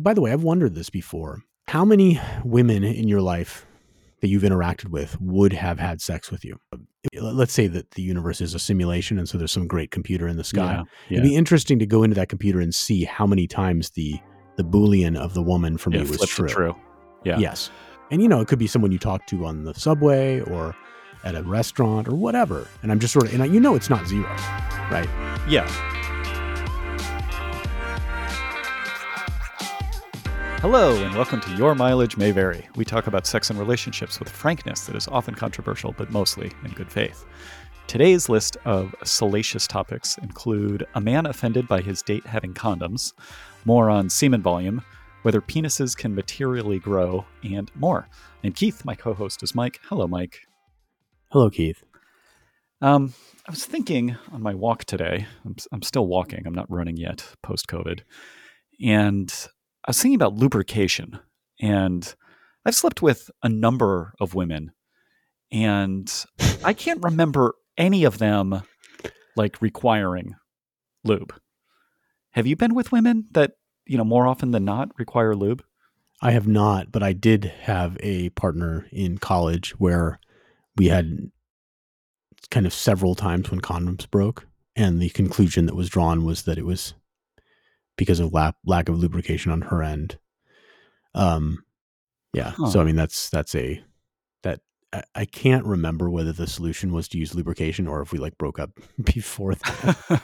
By the way, I've wondered this before. How many women in your life that you've interacted with would have had sex with you? Uh, let's say that the universe is a simulation and so there's some great computer in the sky. Yeah, yeah. It'd be interesting to go into that computer and see how many times the the boolean of the woman for me was true. true. Yeah. Yes. And you know, it could be someone you talk to on the subway or at a restaurant or whatever. And I'm just sort of and I, you know it's not zero, right? Yeah. Hello, and welcome to Your Mileage May Vary. We talk about sex and relationships with frankness that is often controversial, but mostly in good faith. Today's list of salacious topics include a man offended by his date having condoms, more on semen volume, whether penises can materially grow, and more. I'm Keith. My co host is Mike. Hello, Mike. Hello, Keith. Um, I was thinking on my walk today. I'm, I'm still walking. I'm not running yet post COVID, and I was thinking about lubrication. And I've slept with a number of women, and I can't remember any of them like requiring lube. Have you been with women that you know more often than not require lube? I have not, but I did have a partner in college where we had kind of several times when condoms broke, and the conclusion that was drawn was that it was because of la- lack of lubrication on her end. Um, yeah. Huh. So I mean, that's that's a that I, I can't remember whether the solution was to use lubrication or if we like broke up before that.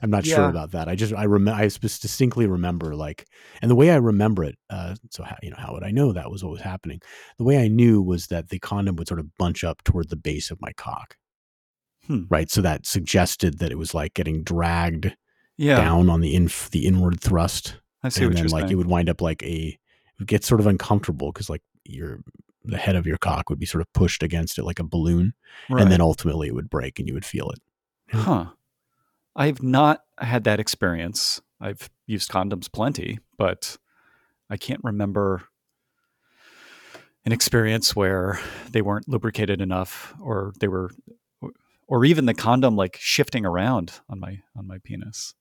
I'm not sure about that. I just I remember I distinctly remember like, and the way I remember it. Uh, so how, you know how would I know that was what was happening? The way I knew was that the condom would sort of bunch up toward the base of my cock, Hmm. right? So that suggested that it was like getting dragged yeah, down on the inf- the inward thrust, I see and what then you're saying. like saying. it would wind up like a it would get sort of uncomfortable because like your the head of your cock would be sort of pushed against it like a balloon, Right. and then ultimately it would break and you would feel it. Huh. I've not had that experience. I've used condoms plenty, but I can't remember an experience where they weren't lubricated enough or they were or even the condom like shifting around on my on my penis.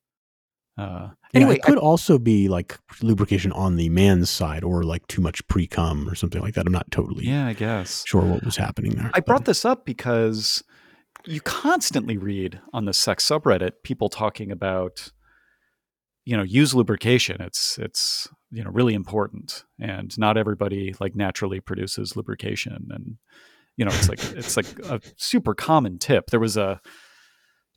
Uh Anyway, anyway, it could also be like lubrication on the man's side or like too much pre cum or something like that. I'm not totally yeah, I guess. sure what was happening there. I but- brought this up because you constantly read on the sex subreddit people talking about you know use lubrication it's it's you know really important and not everybody like naturally produces lubrication and you know it's like it's like a super common tip there was a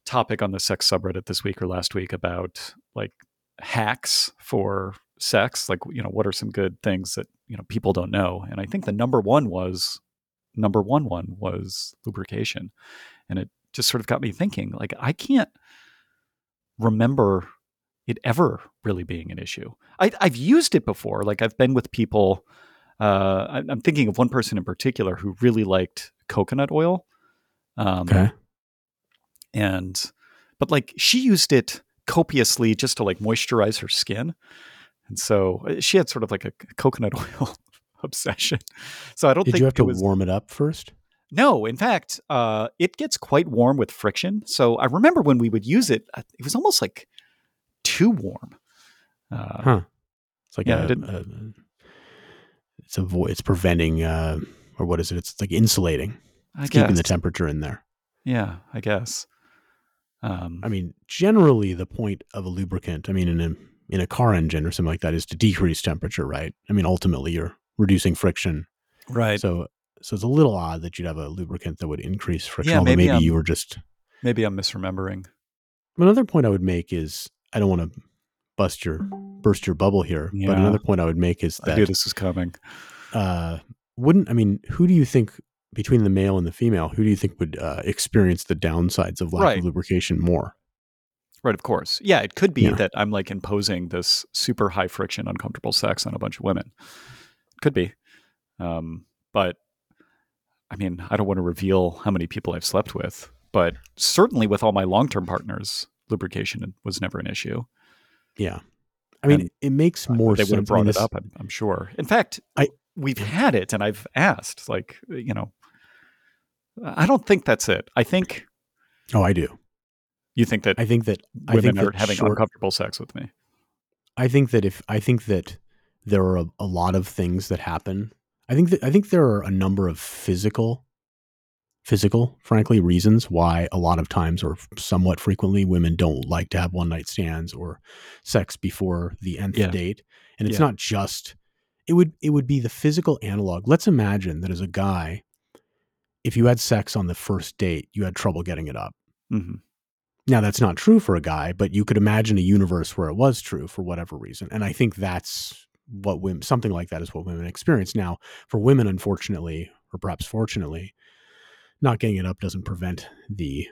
topic on the sex subreddit this week or last week about like hacks for sex like you know what are some good things that you know people don't know? And i think the number one was number one one was lubrication. And it just sort of got me thinking like i can't remember it ever really being an issue. I, i've used it before. Like i've been with people uh, i'm thinking of one person in particular who really liked coconut oil. Um, Okay. And but like she used it copiously just to like moisturize her skin and so uh, she had sort of like a coconut oil obsession so i don't Did think you have to was warm it up first? no, in fact, uh, it gets quite warm with friction. So I remember when we would use it, uh, it was almost like too warm. Uh, Huh. It's like yeah, I a, didn't- a it's avo- it's preventing uh or what is it? It's like insulating. I It's keeping the temperature in there. Yeah, I guess. Um, I mean, generally the point of a lubricant, I mean in a in a car engine or something like that is to decrease temperature, right? I mean ultimately you're reducing friction. right. So so it's a little odd that you'd have a lubricant that would increase friction. Yeah, although maybe maybe, you were just Maybe I'm misremembering. another point I would make is I don't want to bust your burst your bubble here, but another point I would make is I knew that this is coming. uh, wouldn't I mean who do you think between the male and the female who do you think would uh, experience the downsides of lack Right. of lubrication more? Right, of course. Yeah, it could be Yeah. that I'm like imposing this super high friction, uncomfortable sex on a bunch of women. Could be. Um, but I mean, I don't want to reveal how many people I've slept with, but certainly with all my long term partners, lubrication was never an issue. Yeah, I mean And it makes more they sense. would have I brought mean, it up, I'm, I'm sure. In fact, I- we've had it and I've asked, like, you know, I don't think that's it. I think Oh, I do. you think that I think that I women think are that having short- uncomfortable sex with me. I think that if I think that there are a, a lot of things that happen. I think that I think there are a number of physical physical, frankly, reasons why a lot of times or somewhat frequently women don't like to have one night stands or sex before the nth Yeah. date. And it's Yeah. not just it would it would be the physical analog. Let's imagine that as a guy, if you had sex on the first date, you had trouble getting it up. hmm Now that's not true for a guy, but you could imagine a universe where it was true for whatever reason. And I think that's what women something like that is what women experience. Now, for women, unfortunately, or perhaps fortunately, not getting it up doesn't prevent the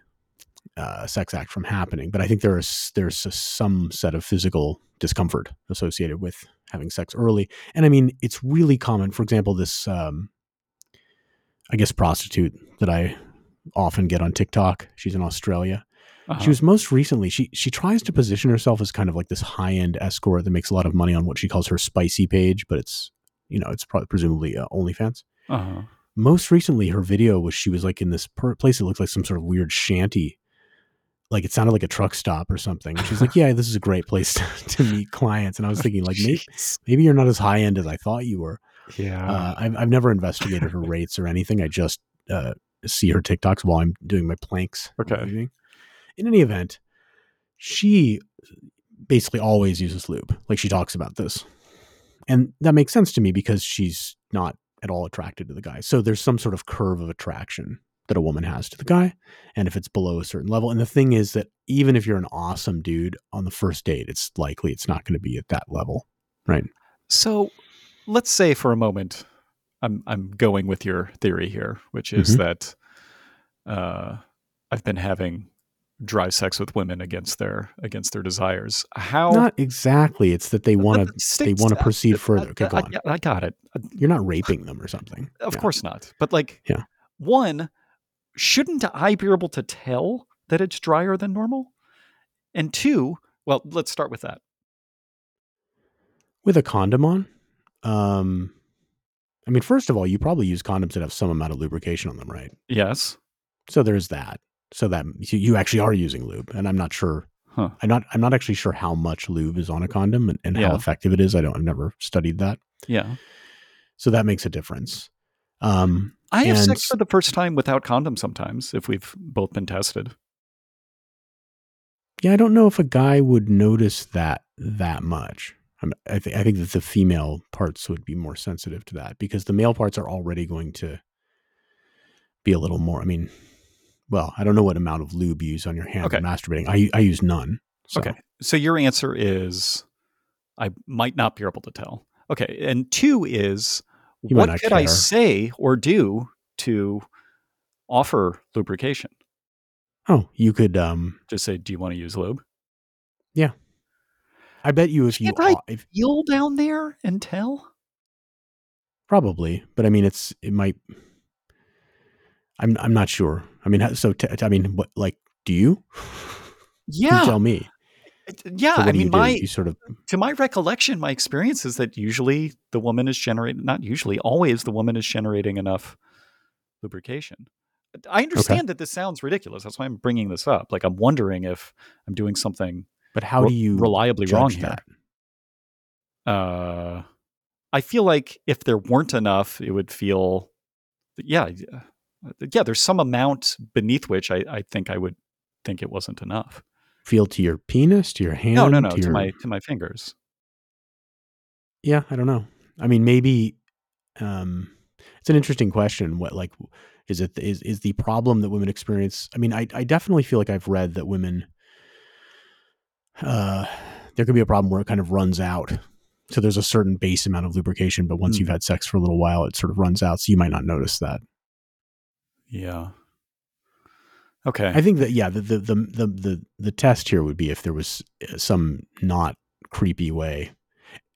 uh, sex act from happening. But I think there is there's a, some set of physical discomfort associated with having sex early. And I mean, it's really common. For example, this um, I guess prostitute that I often get on TikTok. She's in Australia. Uh-huh. She was most recently she she tries to position herself as kind of like this high end escort that makes a lot of money on what she calls her spicy page, but it's you know it's probably presumably uh, OnlyFans. uh-huh. Most recently, her video was she was like in this per- place that looked like some sort of weird shanty, like it sounded like a truck stop or something. And she's like, "Yeah, this is a great place to, to meet clients." And I was thinking, like, maybe, maybe you're not as high end as I thought you were. Yeah. Uh, I've I've never investigated her rates or anything. I just uh, see her TikToks while I'm doing my planks. in Okay. In any event, she basically always uses lube. Like she talks about this, and that makes sense to me because she's not at all attracted to the guy. So there's some sort of curve of attraction that a woman has to the guy, and if it's below a certain level, and the thing is that even if you're an awesome dude on the first date, it's likely it's not going to be at that level, right? So let's say for a moment, I'm I'm going with your theory here, which is Mhm. that uh, I've been having dry sex with women against their against their desires. How Not exactly. It's that they want to. They wanna stay- proceed I- further. Okay, go I, on. I got it. You're not raping them or something. Of Yeah. course not. But like, Yeah. one, shouldn't I be able to tell that it's drier than normal? And two, well, let's start with that. with a condom on um i mean first of all you probably use condoms that have some amount of lubrication on them right Yes. so there's that so that you, you actually are using lube and i'm not sure Huh. i'm not i'm not actually sure how much lube is on a condom and, and how effective it is i don't i've never studied that Yeah. so that makes a difference um I have sex for the first time without condom sometimes if we've both been tested. yeah i don't know if a guy would notice that that much I, th- I think that the female parts would be more sensitive to that because the male parts are already going to be a little more. I mean, well, I don't know what amount of lube you use on your hand Okay. masturbating. I I use none. So. Okay. So your answer is I might not be able to tell. Okay. And two is You what could I say or do to offer lubrication? Oh, you could. Um, Just say, do you want to use lube? I bet you if you Can't I- if, Feel down there and tell? probably, but I mean, it's it might. I'm I'm not sure. I mean, so t- I mean, what like do you? You Yeah. tell me. Yeah. So I mean, my you sort of to my recollection, my experience is that usually the woman is generating, not usually, always the woman is generating enough lubrication. I understand that this sounds ridiculous. That's why I'm bringing this up. Like, I'm wondering if I'm doing something But how re- do you reliably judge wrong that? here. Uh, I feel like if there weren't enough, it would feel, yeah, yeah, yeah. There's some amount beneath which I, I think I would think it wasn't enough. Feel to your penis, to your hand? No, no, no, to, to your, my to my fingers. Yeah, I don't know. I mean, maybe um, it's an interesting question. What like is it is is the problem that women experience? I mean, I I definitely feel like I've read that women uh there could be a problem where it kind of runs out. So there's a certain base amount of lubrication, but once Hmm. you've had sex for a little while, it sort of runs out. So you might not notice that. Yeah. Okay. I think that yeah, the the the the the, the test here would be if there was uh, some not creepy way.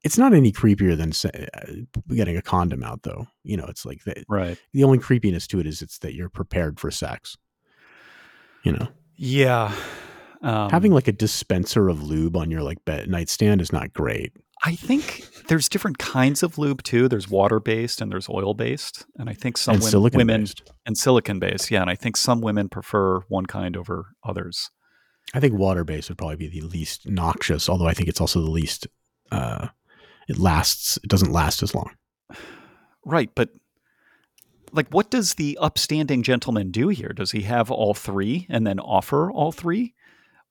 It's not any creepier than say, uh, getting a condom out, though. You know, it's like the, right. the only creepiness to it is it's that you're prepared for sex. You know, Yeah. Um, having like a dispenser of lube on your like bed nightstand is not great. I think there's different kinds of lube too. There's water based and there's oil based, and I think some and women based. and silicon based. Yeah, and I think some women prefer one kind over others. I think water based would probably be the least noxious, although I think it's also the least uh, it lasts. It doesn't last as long. Right, but like, what does the upstanding gentleman do here? Does he have all three and then offer all three?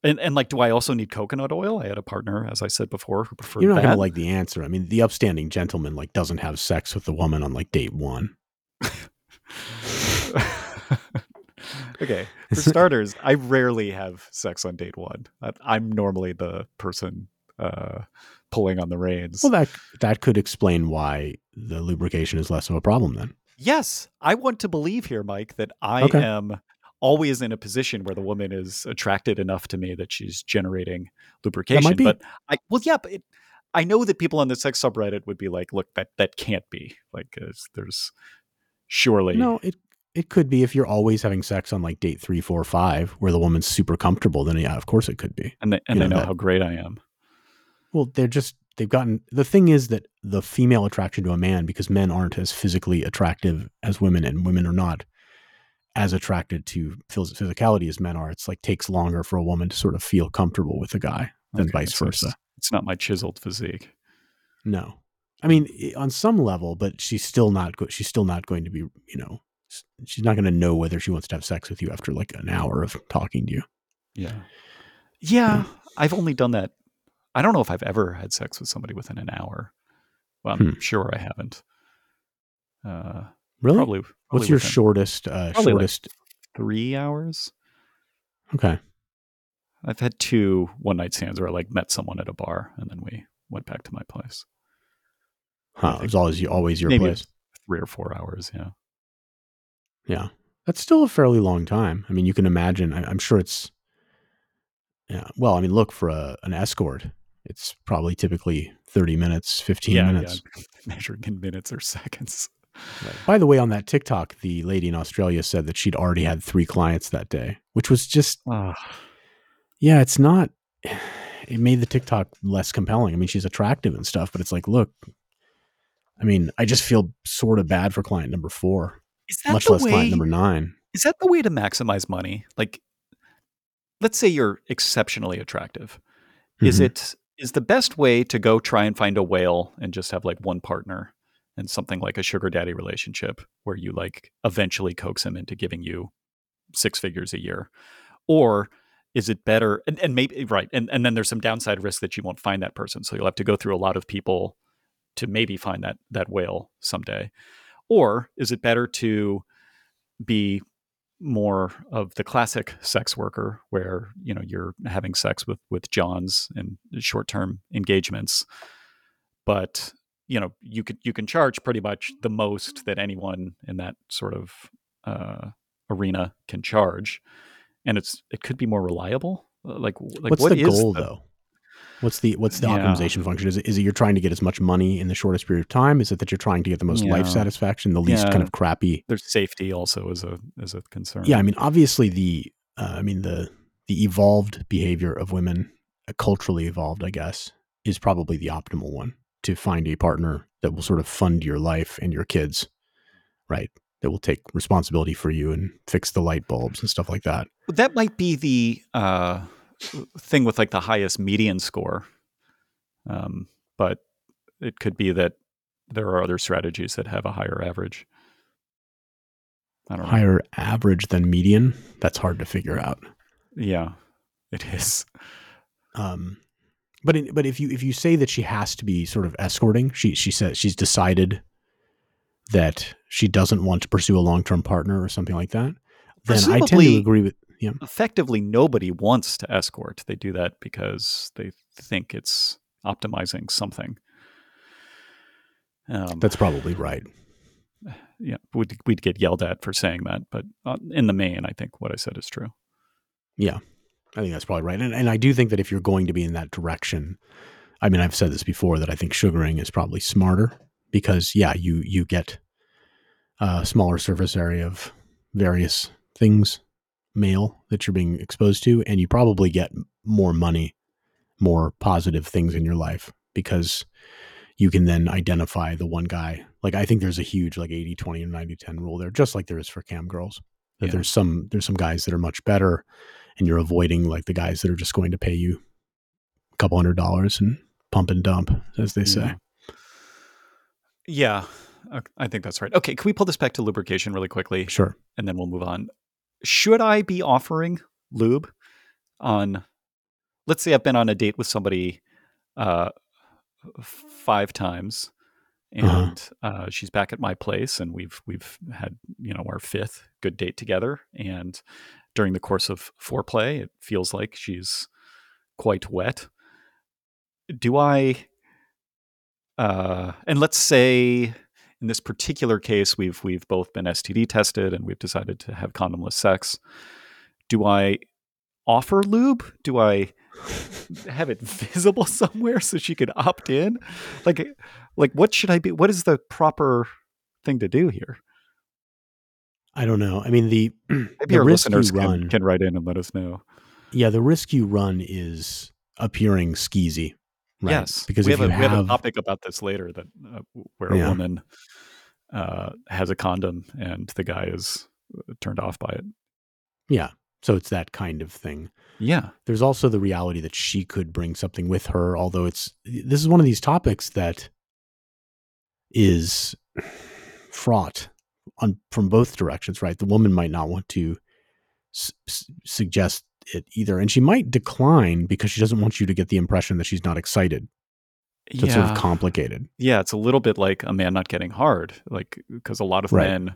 And, and like, do I also need coconut oil? I had a partner, as I said before, who preferred. You're not that. gonna like the answer. I mean, the upstanding gentleman like doesn't have sex with the woman on like date one. okay, for starters, I rarely have sex on date one. I, I'm normally the person uh, pulling on the reins. Well, that that could explain why the lubrication is less of a problem then. Yes, I want to believe here, Mike, that I Okay. am always in a position where the woman is attracted enough to me that she's generating lubrication. But I, well, yeah, but it, I know that people on the sex subreddit would be like, "Look, that that can't be." Like, 'cause there's surely No, it it could be if you're always having sex on like date three, four, five, where the woman's super comfortable. Then yeah, of course it could be. and they, and you they know know that- how great I am. Well, they're just they've gotten the thing is that the female attraction to a man because men aren't as physically attractive as women and women are not as attracted to physicality as men are. It's like takes longer for a woman to sort of feel comfortable with a guy than Okay, vice so it's- versa. It's not my chiseled physique. No, I mean on some level, but she's still not. Go- she's still not going to be. You know, she's not going to know whether she wants to have sex with you after like an hour of talking to you. Yeah. Yeah. I've only done that. I don't know if I've ever had sex with somebody within an hour. Well, I'm Hmm. sure I haven't. Uh, Really? probably, What's your within shortest? Uh, probably like- shortest. three hours? okay. I've had two one night stands where I like met someone at a bar and then we went back to my place. Huh. It was always always your place. Three or four hours. Yeah. Yeah, that's still a fairly long time. I mean, you can imagine. I, I'm sure it's. Yeah. Well, I mean, look for a, an escort. It's probably typically 30 minutes, 15 yeah, minutes. yeah. Measuring in minutes or seconds. By the way, on that TikTok, the lady in Australia said that she'd already had three clients that day, which was just, Ah, yeah, it's not. It made the TikTok less compelling. I mean, she's attractive and stuff, but it's like, look, I mean, I just feel sort of bad for client number four, is that much the less way, client number nine. is that the way to maximize money? Like, let's say you're exceptionally attractive. Is Mhm. it is the best way to go try and find a whale and just have like one partner and something like a sugar daddy relationship where you like eventually coax him into giving you six figures a year? Or is it better and, and maybe right and, and then there's some downside risk that you won't find that person. So you'll have to go through a lot of people to maybe find that that whale someday. Or is it better to be more of the classic sex worker where you know you're having sex with with johns and short-term engagements but you know you could you can charge pretty much the most that anyone in that sort of uh, arena can charge and it's it could be more reliable Uh, like like what's what the is goal the- though? What's the what's the Yeah. optimization function? Is it, is it you're trying to get as much money in the shortest period of time? Is it that you're trying to get the most life satisfaction, the least kind of crappy? there's safety also is a is a concern Yeah, I mean, obviously the uh, I mean the the evolved behavior of women, uh, culturally evolved, I guess, is probably the optimal one to find a partner that will sort of fund your life and your kids, right? That will take responsibility for you and fix the light bulbs and stuff like that. that might be the uh, thing with like the highest median score um, but it could be that there are other strategies that have a higher average i don't know Higher average than median. That's hard to figure out. yeah it is Um, but in, but if you if you say that she has to be sort of escorting, she she says she's decided that she doesn't want to pursue a long term partner or something like that. Then I tend to agree with yeah. effectively nobody wants to escort they do that because they think it's optimizing something um, That's probably right. yeah we'd, we'd get yelled at for saying that but uh, in the main i think what i said is true Yeah, I think that's probably right. And and I do think that if you're going to be in that direction, I mean, I've said this before that I think sugaring is probably smarter because yeah, you you get a smaller surface area of various things male that you're being exposed to, and you probably get more money, more positive things in your life because you can then identify the one guy. Like I think there's a huge like 80 20 or 90 10 rule there just like there is for cam girls. That Yeah. there's some there's some guys that are much better and you're avoiding like the guys that are just going to pay you a couple hundred dollars and pump and dump as they say. Yeah. Yeah, I think that's right. Okay, can we pull this back to lubrication really quickly, Sure. and then we'll move on? Should I be offering lube on? Let's say I've been on a date with somebody uh, five times, Uh-huh. and uh, she's back at my place, and we've we've had you know our fifth good date together, and during the course of foreplay, it feels like she's quite wet. Do I? Uh, and let's say in this particular case, we've we've both been STD tested, and we've decided to have condomless sex. Do I offer lube? Do I have it visible somewhere so she could opt in? Like, like what should I be? What is the proper thing to do here? I don't know. I mean, the Maybe the our listeners can, run, can write in and let us know. yeah, the risk you run is appearing skeezy, right? Yes, because we have, a, we have a topic about this later that uh, where a Yeah. woman uh, has a condom and the guy is uh, turned off by it. yeah, so it's that kind of thing. Yeah, There's also the reality that she could bring something with her, although it's this is one of these topics that is fraught on from both directions, right? The woman might not want to s- suggest it either, and she might decline because she doesn't want you to get the impression that she's not excited. So it's sort yeah, of complicated. yeah. It's a little bit like a man not getting hard, like because a lot of Right. men,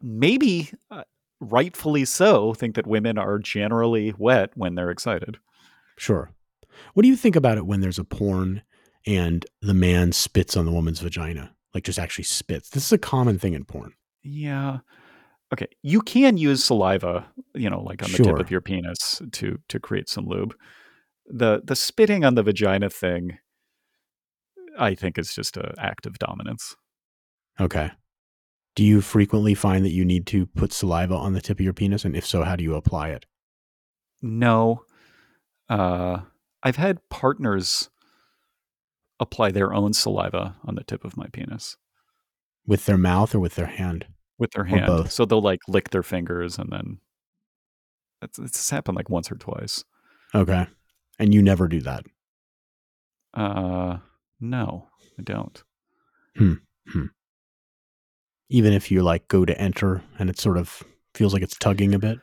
maybe uh, rightfully so, think that women are generally wet when they're excited. Sure. What do you think about it when there's a porn and the man spits on the woman's vagina? Like just actually spits. This is a common thing in porn. Yeah. Okay. You can use saliva, you know, like on the tip of your penis to to create some lube. The the spitting on the vagina thing, I think, is just an act of dominance. Okay. Do you frequently find that you need to put saliva on the tip of your penis? And if so, how do you apply it? No. Uh, I've had partners apply their own saliva on the tip of my penis With their mouth or with their hand? with their hand. So they'll like lick their fingers and then it's, it's happened like once or twice. Okay. And you never do that. Uh, no, I don't. Hmm. Even if you like go to enter and it sort of feels like it's tugging a bit.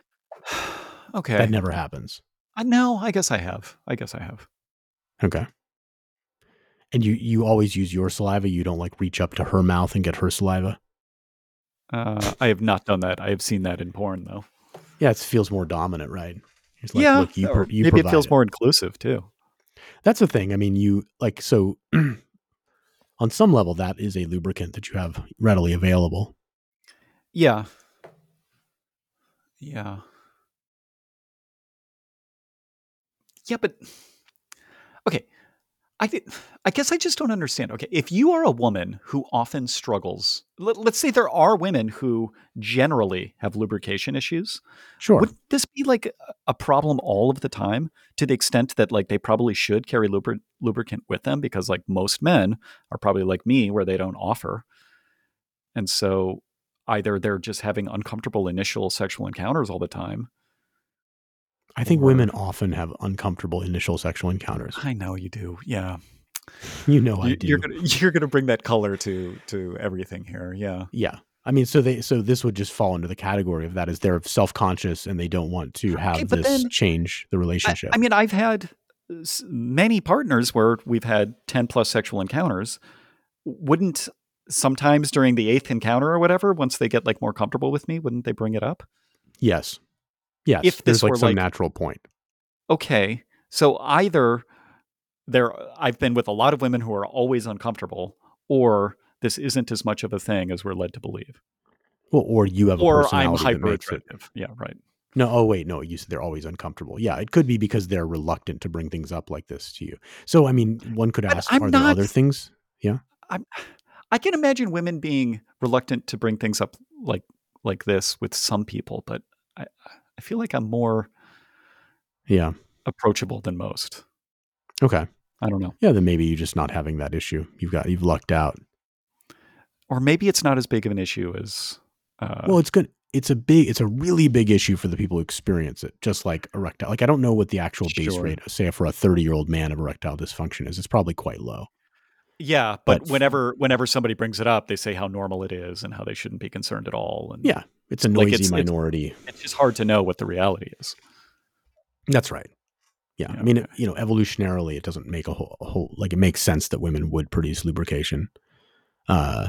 okay. That never happens. Uh, no, I guess I have. I guess I have. Okay. And you you always use your saliva. You don't like reach up to her mouth and get her saliva. Uh, I have not done that. I have seen that in porn, though. Yeah, it feels more dominant, right? It's like, yeah, look, you, pro- you maybe it feels more inclusive too. That's the thing. I mean, you like so on some level that is a lubricant that you have readily available. Yeah, yeah, yeah. But okay, I th- I guess I just don't understand. Okay, if you are a woman who often struggles, let, let's say there are women who generally have lubrication issues. Sure. Would this be like a- a problem all of the time to the extent that like they probably should carry lubri- lubricant with them because like most men are probably like me where they don't offer. And so either they're just having uncomfortable initial sexual encounters all the time. I think or- women often have uncomfortable initial sexual encounters. I know you do. Yeah. You know I You- do. You're going to you're to bring that color to to everything here. Yeah. yeah. I mean, so they so this would just fall into the category of that is they're self conscious and they don't want to have Okay, this then- change the relationship. I mean, I've had many partners where we've had 10 plus sexual encounters. Wouldn't sometimes during the eighth encounter or whatever, once they get like more comfortable with me, wouldn't they bring it up? yes. Yes. if there's this like were some like- natural point. Okay. So either there, I've been with a lot of women who are always uncomfortable, or this isn't as much of a thing as we're led to believe, Well, or you have a or I'm personality that hyper attractive. Yeah, right. No, oh wait, no, you said they're always uncomfortable. Yeah, it could be because they're reluctant to bring things up like this to you. So, I mean, one could ask, are there other things? Yeah, I'm, I can imagine women being reluctant to bring things up like like this with some people, but I I feel like I'm more Yeah. approachable than most. Okay. I don't know, Yeah, then maybe you're just not having that issue. You've got you've lucked out. or maybe it's not as big of an issue as. Uh, well, it's good. It's a big. It's a really big issue for the people who experience it. Just like erectile. Like I don't know what the actual base Sure. rate, say, for a 30 year old man of erectile dysfunction is. It's probably quite low. Yeah, but, But- whenever whenever somebody brings it up, they say how normal it is and how they shouldn't be concerned at all. And Yeah, it's a noisy it's- it's- minority. it's just hard to know what the reality is. That's right. Yeah, Yeah, I mean, okay. you know, evolutionarily, it doesn't make a whole, a whole like it makes sense that women would produce lubrication. Uh,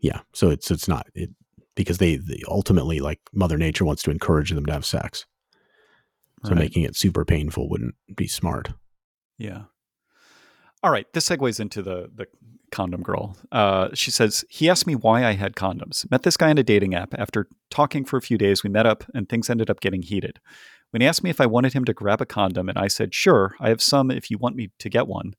yeah, so it's it's not it because they, they ultimately like Mother Nature wants to encourage them to have sex, so Right. making it super painful wouldn't be smart. Yeah. All right. This segues into the the condom girl. Uh, she says he asked me why I had condoms. Met this guy on a dating app. After talking for a few days, we met up, and things ended up getting heated. When he asked me if I wanted him to grab a condom, and I said sure, I have some if you want me to get one.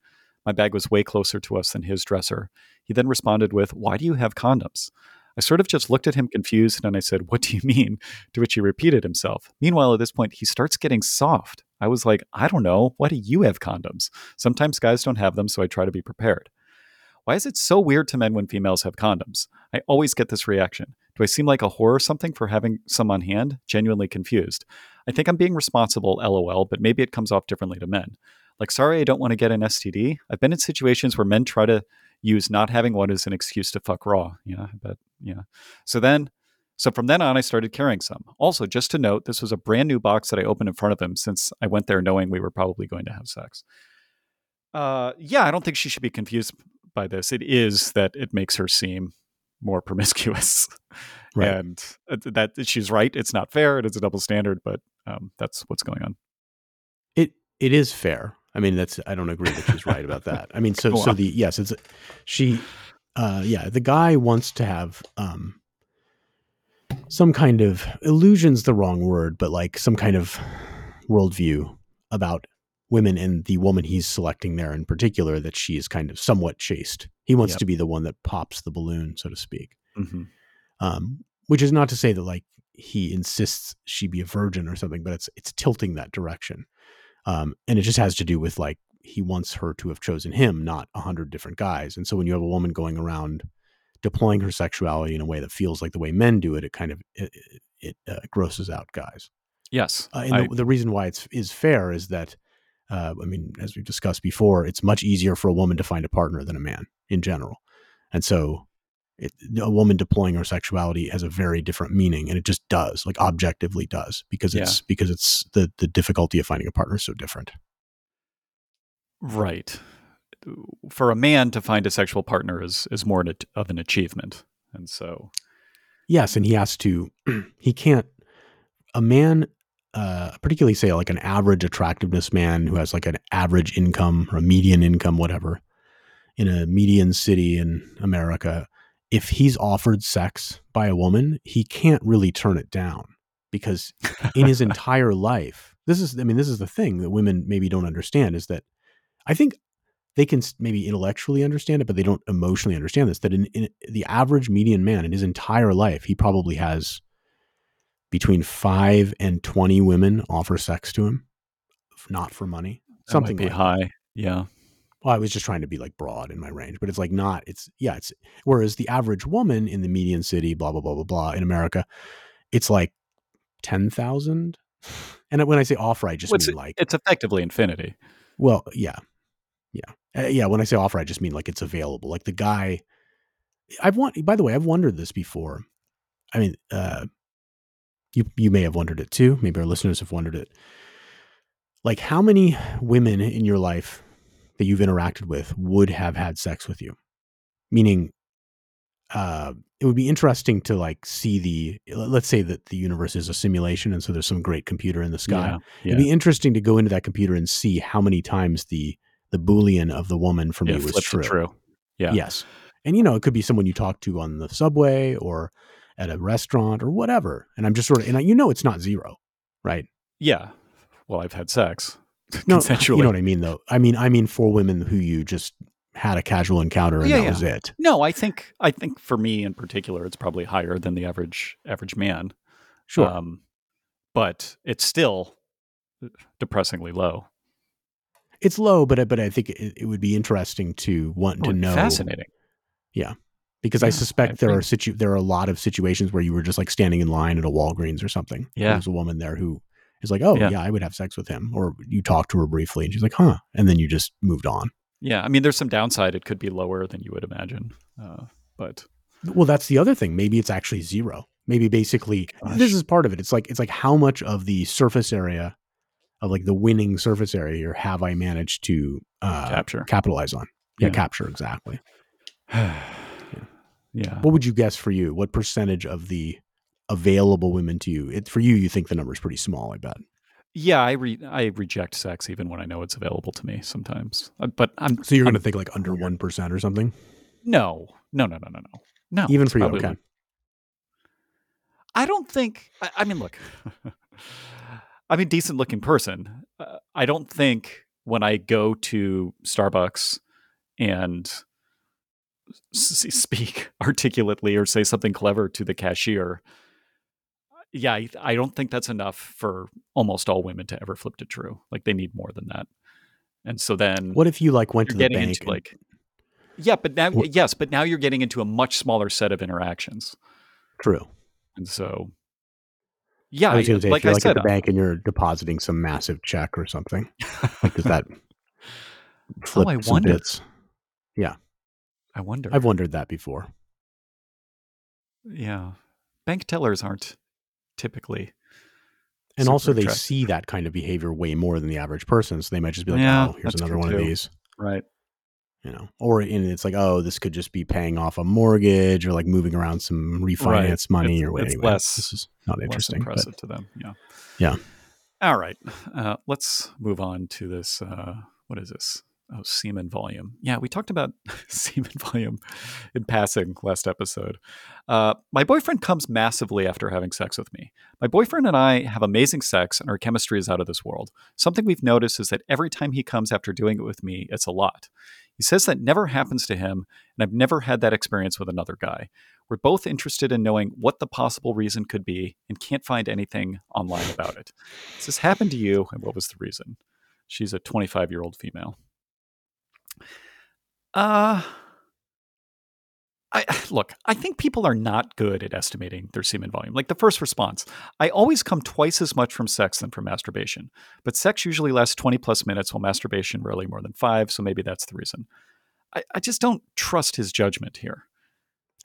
My bag was way closer to us than his dresser. He then responded with, "Why do you have condoms?" I sort of just looked at him confused, and I said, "What do you mean?" To which he repeated himself. Meanwhile, at this point, he starts getting soft. I was like, "I don't know. Why do you have condoms?" Sometimes guys don't have them, so I try to be prepared. Why is it so weird to men when females have condoms? I always get this reaction. Do I seem like a whore or something for having some on hand? Genuinely confused. I think I'm being responsible, lol, but maybe it comes off differently to men. Like, sorry, I don't want to get an STD. I've been in situations where men try to use not having one as an excuse to fuck raw. Yeah, I bet. Yeah. So then, so from then on, I started carrying some. Also, just to note, this was a brand new box that I opened in front of him since I went there knowing we were probably going to have sex. Uh, yeah, I don't think she should be confused by this. It is that it makes her seem more promiscuous, Right. and uh, that she's right. It's not fair. It is a double standard, but um, that's what's going on. It it is fair. I mean, that's I don't agree that she's right about that. I mean, so so the yes, it's she. Uh, yeah, the guy wants to have um some kind of illusion's the wrong word, but like some kind of worldview about women and the woman he's selecting there in particular that she is kind of somewhat chaste. He wants Yep. to be the one that pops the balloon, so to speak. hmm Um, which is not to say that like he insists she be a virgin or something, but it's it's tilting that direction. Um, and it just has to do with like he wants her to have chosen him, not a hundred different guys. And so when you have a woman going around deploying her sexuality in a way that feels like the way men do it, it kind of it, it, uh, grosses out guys. Yes, Uh, and I- the, the reason why it's is fair is that, uh, I mean, as we've discussed before, it's much easier for a woman to find a partner than a man in general, and so it, a woman deploying her sexuality has a very different meaning, and it just does, like objectively does, because it's because it's the the difficulty of finding a partner is so different. right. For a man to find a sexual partner is is more an, of an achievement, and so Yes, and he has to. he can't. A man, uh, particularly say like an average attractiveness man who has like an average income or a median income, whatever, in a median city in America, if he's offered sex by a woman, he can't really turn it down because in his entire life, this is. I mean, this is the thing that women maybe don't understand is that I think they can maybe intellectually understand it, but they don't emotionally understand this. That in, in the average median man in his entire life, he probably has between five and twenty women offer sex to him, not for money, that something might be like high. Yeah, well, I was just trying to be like broad in my range, but it's like not. It's yeah. It's whereas the average woman in the median city, blah blah blah blah blah, in America, it's like ten thousand. And when I say offer, I just What's mean like it's effectively infinity. well, yeah, yeah, uh, yeah. When I say offer, I just mean like it's available. Like the guy, I've want, By the way, I've wondered this before. I mean, uh, you you may have wondered it too. Maybe our listeners have wondered it. Like, how many women in your life that you've interacted with would have had sex with you? Meaning, uh, it would be interesting to like see the. Let's say that the universe is a simulation, and so there's some great computer in the sky. Yeah, yeah. It'd be interesting to go into that computer and see how many times the the boolean of the woman for yeah, me was true. true. Yeah. Yes, and you know it could be someone you talk to on the subway or at a restaurant or whatever. And I'm just sort of, and I, you know it's not zero, right? Yeah. Well, I've had sex No, consensually. you know what I mean though. I mean, I mean for women who you just had a casual encounter and Yeah, that yeah. was it. No, I think I think for me in particular, it's probably higher than the average average man. Sure. Um, but it's still depressingly low. it's low, but I- but I think it, it would be interesting to want to Oh, know Fascinating. Yeah, because I suspect I there are agree. situ there are a lot of situations where you were just like standing in line at a Walgreens or something. Yeah. There's a woman there who is like, Oh Yeah. yeah. I would have sex with him. Or you talked to her briefly and she's like, Huh. And then you just moved on. Yeah, I mean, there's some downside. It could be lower than you would imagine, uh, but Well, that's the other thing. Maybe it's actually zero. Maybe basically Gosh. this is part of it. It's like it's like how much of the surface area of like the winning surface area here have I managed to uh, capture. capitalize on? Yeah, Yeah. capture exactly. yeah. What would you guess for you? What percentage of the available women to you? It for you, you think the number is pretty small. I bet. Yeah, I re- I reject sex even when I know it's available to me sometimes. Uh, But I'm So you're going to think like under one percent or something, no, no, no, no, no, no, no. even for you. Okay. like- I don't think. I, I mean, look, I'm a decent looking person. Uh, I don't think when I go to Starbucks and s- speak articulately or say something clever to the cashier. Yeah, I, I don't think that's enough for almost all women to ever flip to true. Like they need more than that. And so then What if you like went to the bank? into and- like yeah, but now What- yes, but now you're getting into a much smaller set of interactions. true. And so yeah, I was to say like if you're I like said, at the uh bank and you're depositing some massive check or something, like does that oh, flip Oh, I some wonder. bits? Yeah, I wonder. I've wondered that before. yeah. Bank tellers aren't typically And also, they attractive. see that kind of behavior way more than the average person, so they might just be like, Yeah, "Oh, here's another one too. of these," right. you know. Or and it's like, "Oh, this could just be paying off a mortgage or like moving around some refinance money It's- or whatever." it's less- this is not interesting. But impressive to them. Yeah. Yeah. All right. Uh, let's move on to this. Uh, what is this? Oh, semen volume. Yeah, we talked about semen volume in passing last episode. Uh, my boyfriend comes massively after having sex with me. My boyfriend and I have amazing sex, and our chemistry is out of this world. Something we've noticed is that every time he comes after doing it with me, it's a lot. He says that never happens to him, and I've never had that experience with another guy. We're both interested in knowing what the possible reason could be and can't find anything online about it. Has this happened to you, and what was the reason? She's a 25 year old female. Uh, I look. I think people are not good at estimating their semen volume. Like the first response, I always come twice as much from sex than from masturbation, but sex usually lasts 20 plus minutes, while masturbation rarely more than five. So maybe that's the reason. I, I just don't trust his judgment here.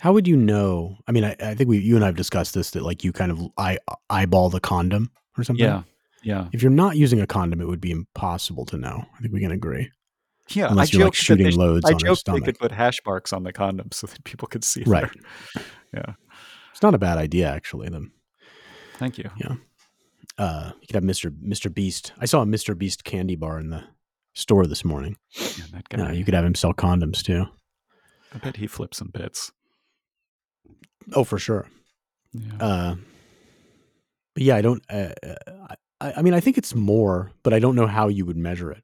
how would you know? I mean, I, I think we, you and I have discussed this that like you kind of eye, eyeball the condom or something. Yeah, yeah, If you're not using a condom, it would be impossible to know. I think we can agree. Yeah. Unless I you're like joked shooting they, loads I on joked they could put hash marks on the condom so that people could see. Right. Yeah, It's not a bad idea, actually. Then. Thank you. Yeah. Uh, you could have Mr. Mr. Beast. I saw a Mr. Beast candy bar in the store this morning. Yeah, that Uh, guy. you could have him sell condoms too. I bet he flips some bits. Oh, for sure. Yeah. Uh, but yeah, I don't. Uh, uh, I, I mean, I think it's more, but I don't know how you would measure it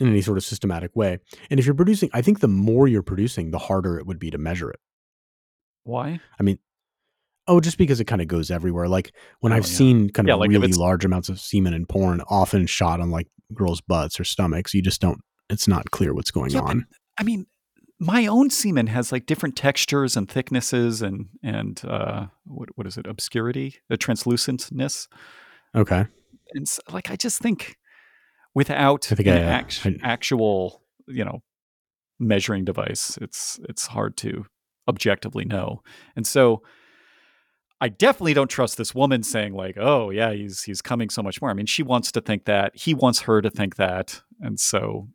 in any sort of systematic way. And if you're producing, I think the more you're producing, the harder it would be to measure it. Why? I mean, oh, just because it kind of goes everywhere. Like when Oh, I've yeah. seen kind Yeah, of like really large amounts of semen in porn, often shot on like girls' butts or stomachs, you just don't. It's not clear what's going Yeah, but- on. I mean, my own semen has like different textures and thicknesses and and uh, what what is it? Obscurity, the translucentness, Okay. and s like I just think without an I, uh, act- I- actual, you know, measuring device, it's it's hard to objectively know. And so I definitely don't trust this woman saying like, "Oh, yeah, he's he's coming so much more." I mean, she wants to think that, he wants her to think that, and so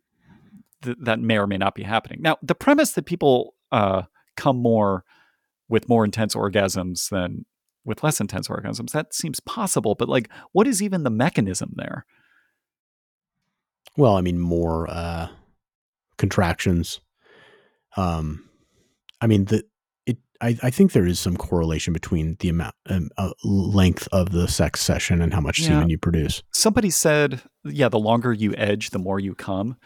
th- that may or may not be happening. Now, the premise that people uh, come more with more intense orgasms than with less intense orgasms, that seems possible, but like what is even the mechanism there? Well, I mean, more uh, contractions. Um, I mean, the it. I, I think there is some correlation between the amount, um, uh, length of the sex session and how much Yeah. semen you produce. Somebody said, yeah, the longer you edge, the more you come.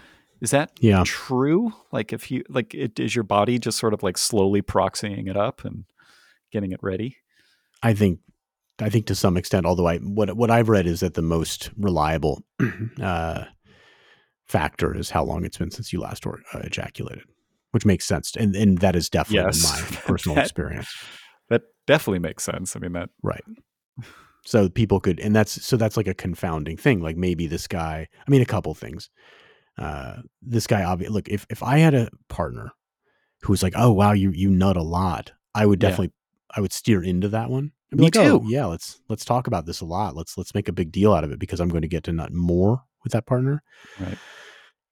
Is that Yeah, true? Like if you like it is your body just sort of like slowly proxying it up and getting it ready? I think. I think to some extent, although I what what I've read is that the most reliable uh, factor is how long it's been since you last or, uh, ejaculated, which makes sense, and and that is definitely Yes. my personal That- experience. That definitely makes sense. I mean that Right. So people could, and that's so that's like a confounding thing. Like maybe this guy, I mean, a couple things. uh, this guy obviously look if if I had a partner who was like, oh wow, you you nut a lot, I would Yeah. definitely I would steer into that one. I'd be Me like, oh, too. yeah, let's let's talk about this a lot. Let's let's make a big deal out of it because I'm going to get to nut more with that partner. Right.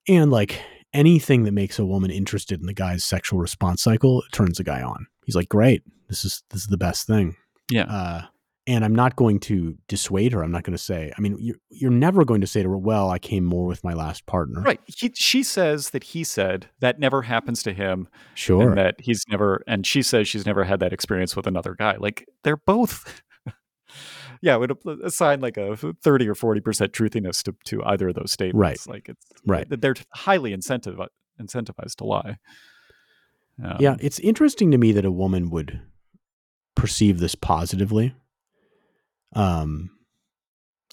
And like anything that makes a woman interested in the guy's sexual response cycle it turns the guy on. He's like, great, this is this is the best thing. Yeah. Uh, and I'm not going to dissuade her. I'm not going to say. I mean, you're you're never going to say to her, "Well, I came more with my last partner." Right. He, she says that he said that never happens to him Sure. and that he's never and she says she's never had that experience with another guy. Like they're both Yeah, would assign like a 30 or 40% truthiness to, to either of those statements. Like it's Right. that they're highly incentive, incentivized to lie. Um, yeah, it's interesting to me that a woman would perceive this positively. Um,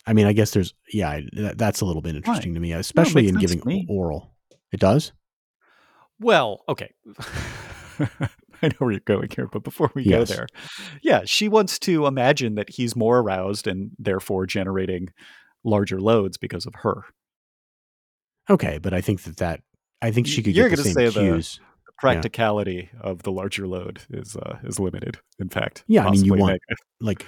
I mean, I guess there's yeah, I- that, that's a little bit interesting to me, especially in giving oral. It does. Well, okay. I know where you're going here, but before we Yes. go there, yeah, she wants to imagine that he's more aroused and therefore generating larger loads because of her. Okay, but I think that that I think she could You're get the gonna same say the- cues. The practicality of the larger load is uh, is limited. In fact, Yeah, I mean, you want- negative. like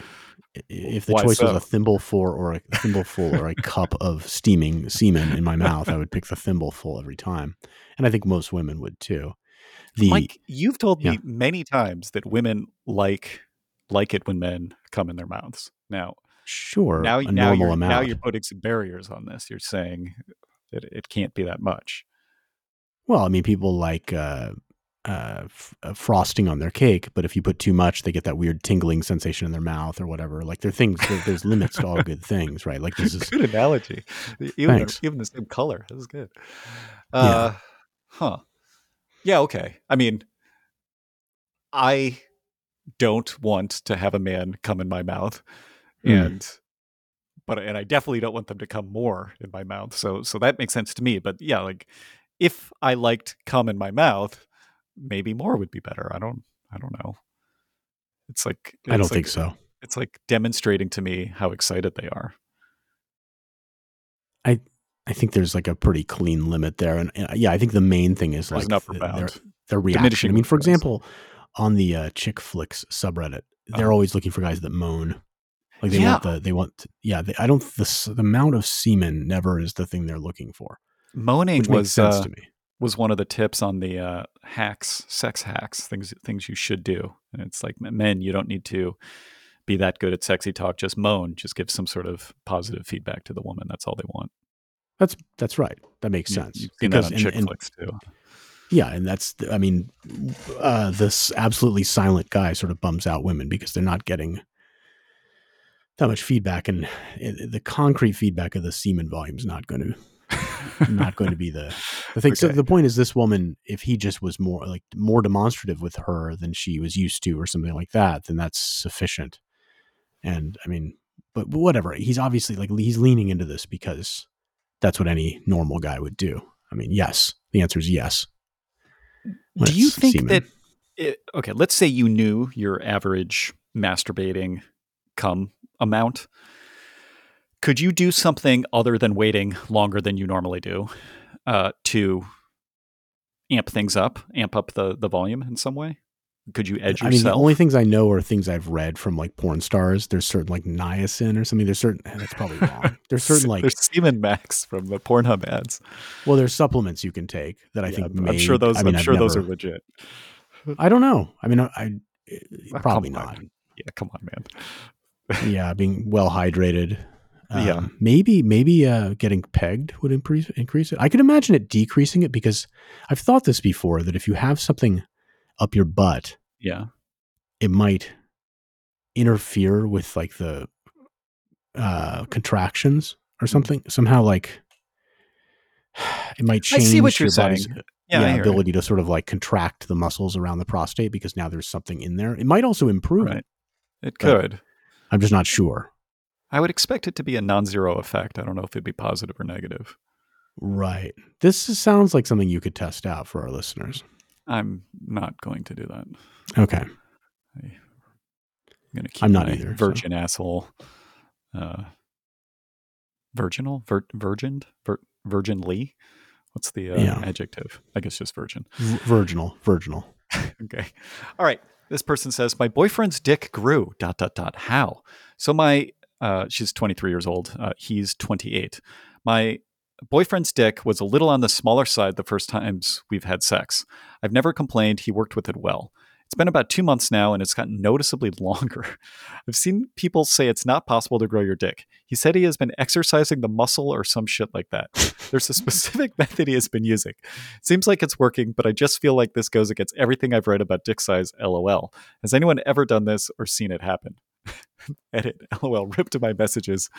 if the Why choice was so? a thimbleful or a thimbleful or a cup of steaming semen in my mouth, I would pick the thimbleful every time, and I think most women would too. The Mike, you've told yeah. me many times that women like like it when men come in their mouths. Now, sure now, now you're amount. now you're putting some barriers on this. You're saying that it can't be that much. Well, I mean, people like uh, uh, f- uh, frosting on their cake, but if you put too much, they get that weird tingling sensation in their mouth or whatever. Like there are things, there, there's limits to all good things, right? Like this is good analogy. Even Thanks. even the same color. That was good. Uh, Huh. Yeah. Okay. I mean, I don't want to have a man come in my mouth, Hmm. and but and I definitely don't want them to come more in my mouth. So so that makes sense to me. But yeah, like if I liked come in my mouth, maybe more would be better. I don't. I don't know. It's like I don't it's think so. It's like demonstrating to me how excited they are. I think there's like a pretty clean limit there, and, and, yeah, I think the main thing is There's like an upper th- their, their reaction. I mean, for example, on the uh, chick flicks subreddit, they're Oh. always looking for guys that moan. Like they Yeah. want the they want yeah. They, I don't the the amount of semen never is the thing they're looking for, Moaning was sense uh, to me. was one of the tips on the uh, hacks, sex hacks, things things you should do. And it's like men, you don't need to be that good at sexy talk. Just moan. Just give some sort of positive feedback to the woman. That's all they want. That's that's right. That makes You- sense. You've seen Because- that on and- chick and- flicks too. Yeah, and that's I mean, uh, this absolutely silent guy sort of bums out women because they're not getting that much feedback, and the concrete feedback of the semen volume is not going to not going to be the the thing. So the point is, this woman, if he just was more like more demonstrative with her than she was used to, or something like that, then that's sufficient. And I mean, but, but whatever. He's obviously like he's leaning into this because that's what any normal guy would do. I mean, yes. The answer is yes. when Do you think semen. that? It, okay, let's say you knew your average masturbating cum amount. Could you do something other than waiting longer than you normally do uh, to amp things up, amp up the the volume in some way? Could you edge I mean, the only things I know are things I've read from like porn stars. There's certain like niacin or something. There's certain that's probably wrong. There's certain like There's Semenax from the Pornhub ads. well, there's supplements you can take that I Yeah, think I'm sure those. I mean, I'm I've sure those are legit. I don't know. I mean, I, I Oh, probably come on. not. Yeah, come on, man. yeah, being well hydrated. Um, Yeah. maybe maybe uh, getting pegged would increase increase it. I could imagine it decreasing it because I've thought this before that if you have something up your butt, Yeah, it might interfere with like the uh contractions or something somehow like it might change I see what you're your body's saying. Yeah, yeah, hear it. ability to sort of like contract the muscles around the prostate because now there's something in there it might also improve Right. it It could. i'm just not sure I would expect it to be a non-zero effect. I don't know if it'd be positive or negative. right this is- sounds like something you could test out for our listeners I'm not going to do that. Okay I'm to keep I'm not either, so. virgin asshole. Uh, virginal, Vir- virgined, Vir- virginly, What's the uh, Yeah. adjective? I guess just virgin. V- virginal, virginal. okay. All right. This person says, My boyfriend's dick grew. Dot, dot, dot. How? So, my, uh, she's 23 years old. Uh, he's 28. My boyfriend's dick was a little on the smaller side the first times we've had sex. I've never complained. He worked with it well. It's been about two months now and it's gotten noticeably longer. I've seen people say it's not possible to grow your dick. He said he has been exercising the muscle or some shit like that. There's a specific method he has been using. Seems like it's working, but I just feel like this goes against everything I've read about dick size. LOL. Has anyone ever done this or seen it happen? Edit. LOL. Rip to my messages.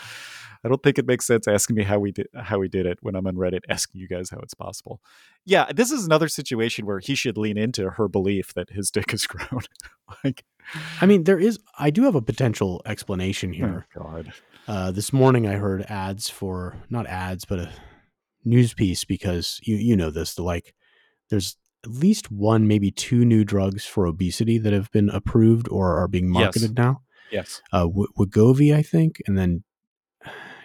I don't think it makes sense asking me how we did how we did it when I'm on Reddit asking you guys how it's possible. Yeah, this is another situation where he should lean into her belief that his dick is grown. like, I mean, there is. I do have a potential explanation here. oh God. Uh, this morning, I heard ads for not ads, but a news piece because you you know this. The like, there's at least one, maybe two new drugs for obesity that have been approved or are being Yes. marketed now. Yes. Uh, W- Wegovy, I think, and then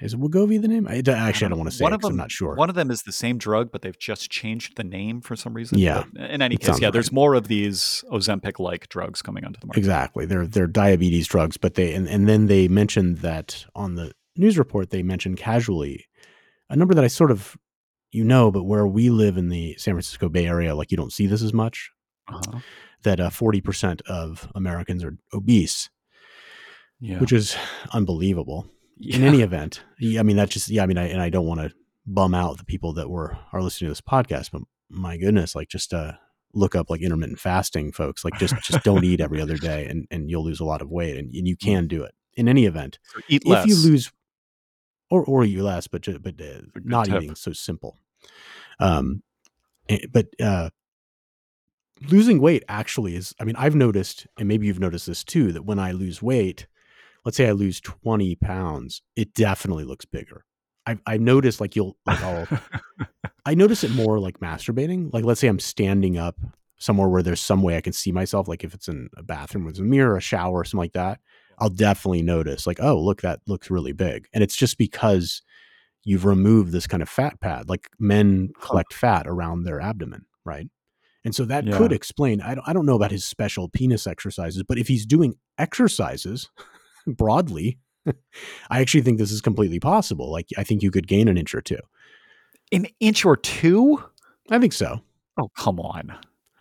is Wegovy the name? I, actually, I don't don't want to say one it of 'cause I'm not sure. One of them is the same drug, but they've just changed the name for some reason. Yeah. But in any case, yeah, right. there's more of these Ozempic-like drugs coming onto the market. Exactly. They're they're diabetes drugs, but they and, and then they mentioned that on the news report they mentioned casually a number that I sort of you know, but where we live in the San Francisco Bay Area, like you don't see this as much. Uh-huh. That uh, forty percent of Americans are obese, Yeah. which is unbelievable. yeah. In any event, I mean that just yeah, I mean, I, and I don't want to bum out the people that were are listening to this podcast, but my goodness, like just uh look up like intermittent fasting, folks. Like just just don't eat every other day, and and you'll lose a lot of weight, and, and you can do it. In any event, So eat less. if you lose or or you less but ju- but uh, not tip. eating so simple um eh, but uh losing weight actually is i mean i've noticed and maybe you've noticed this too that when i lose weight let's say i lose 20 pounds it definitely looks bigger i i notice like you'll like i'll I notice it more like masturbating. Like, let's say I'm standing up somewhere where there's some way I can see myself. Like, if it's in a bathroom with a mirror, a shower, or something like that, I'll definitely notice, like, oh, look, that looks really big. And it's just because you've removed this kind of fat pad. Like, men collect fat around their abdomen, right? And so that Yeah. could explain. I don't, I don't know about his special penis exercises, but if he's doing exercises broadly, I actually think this is completely possible. Like, I think you could gain an inch or two. An inch or two? I think so. Oh, come on.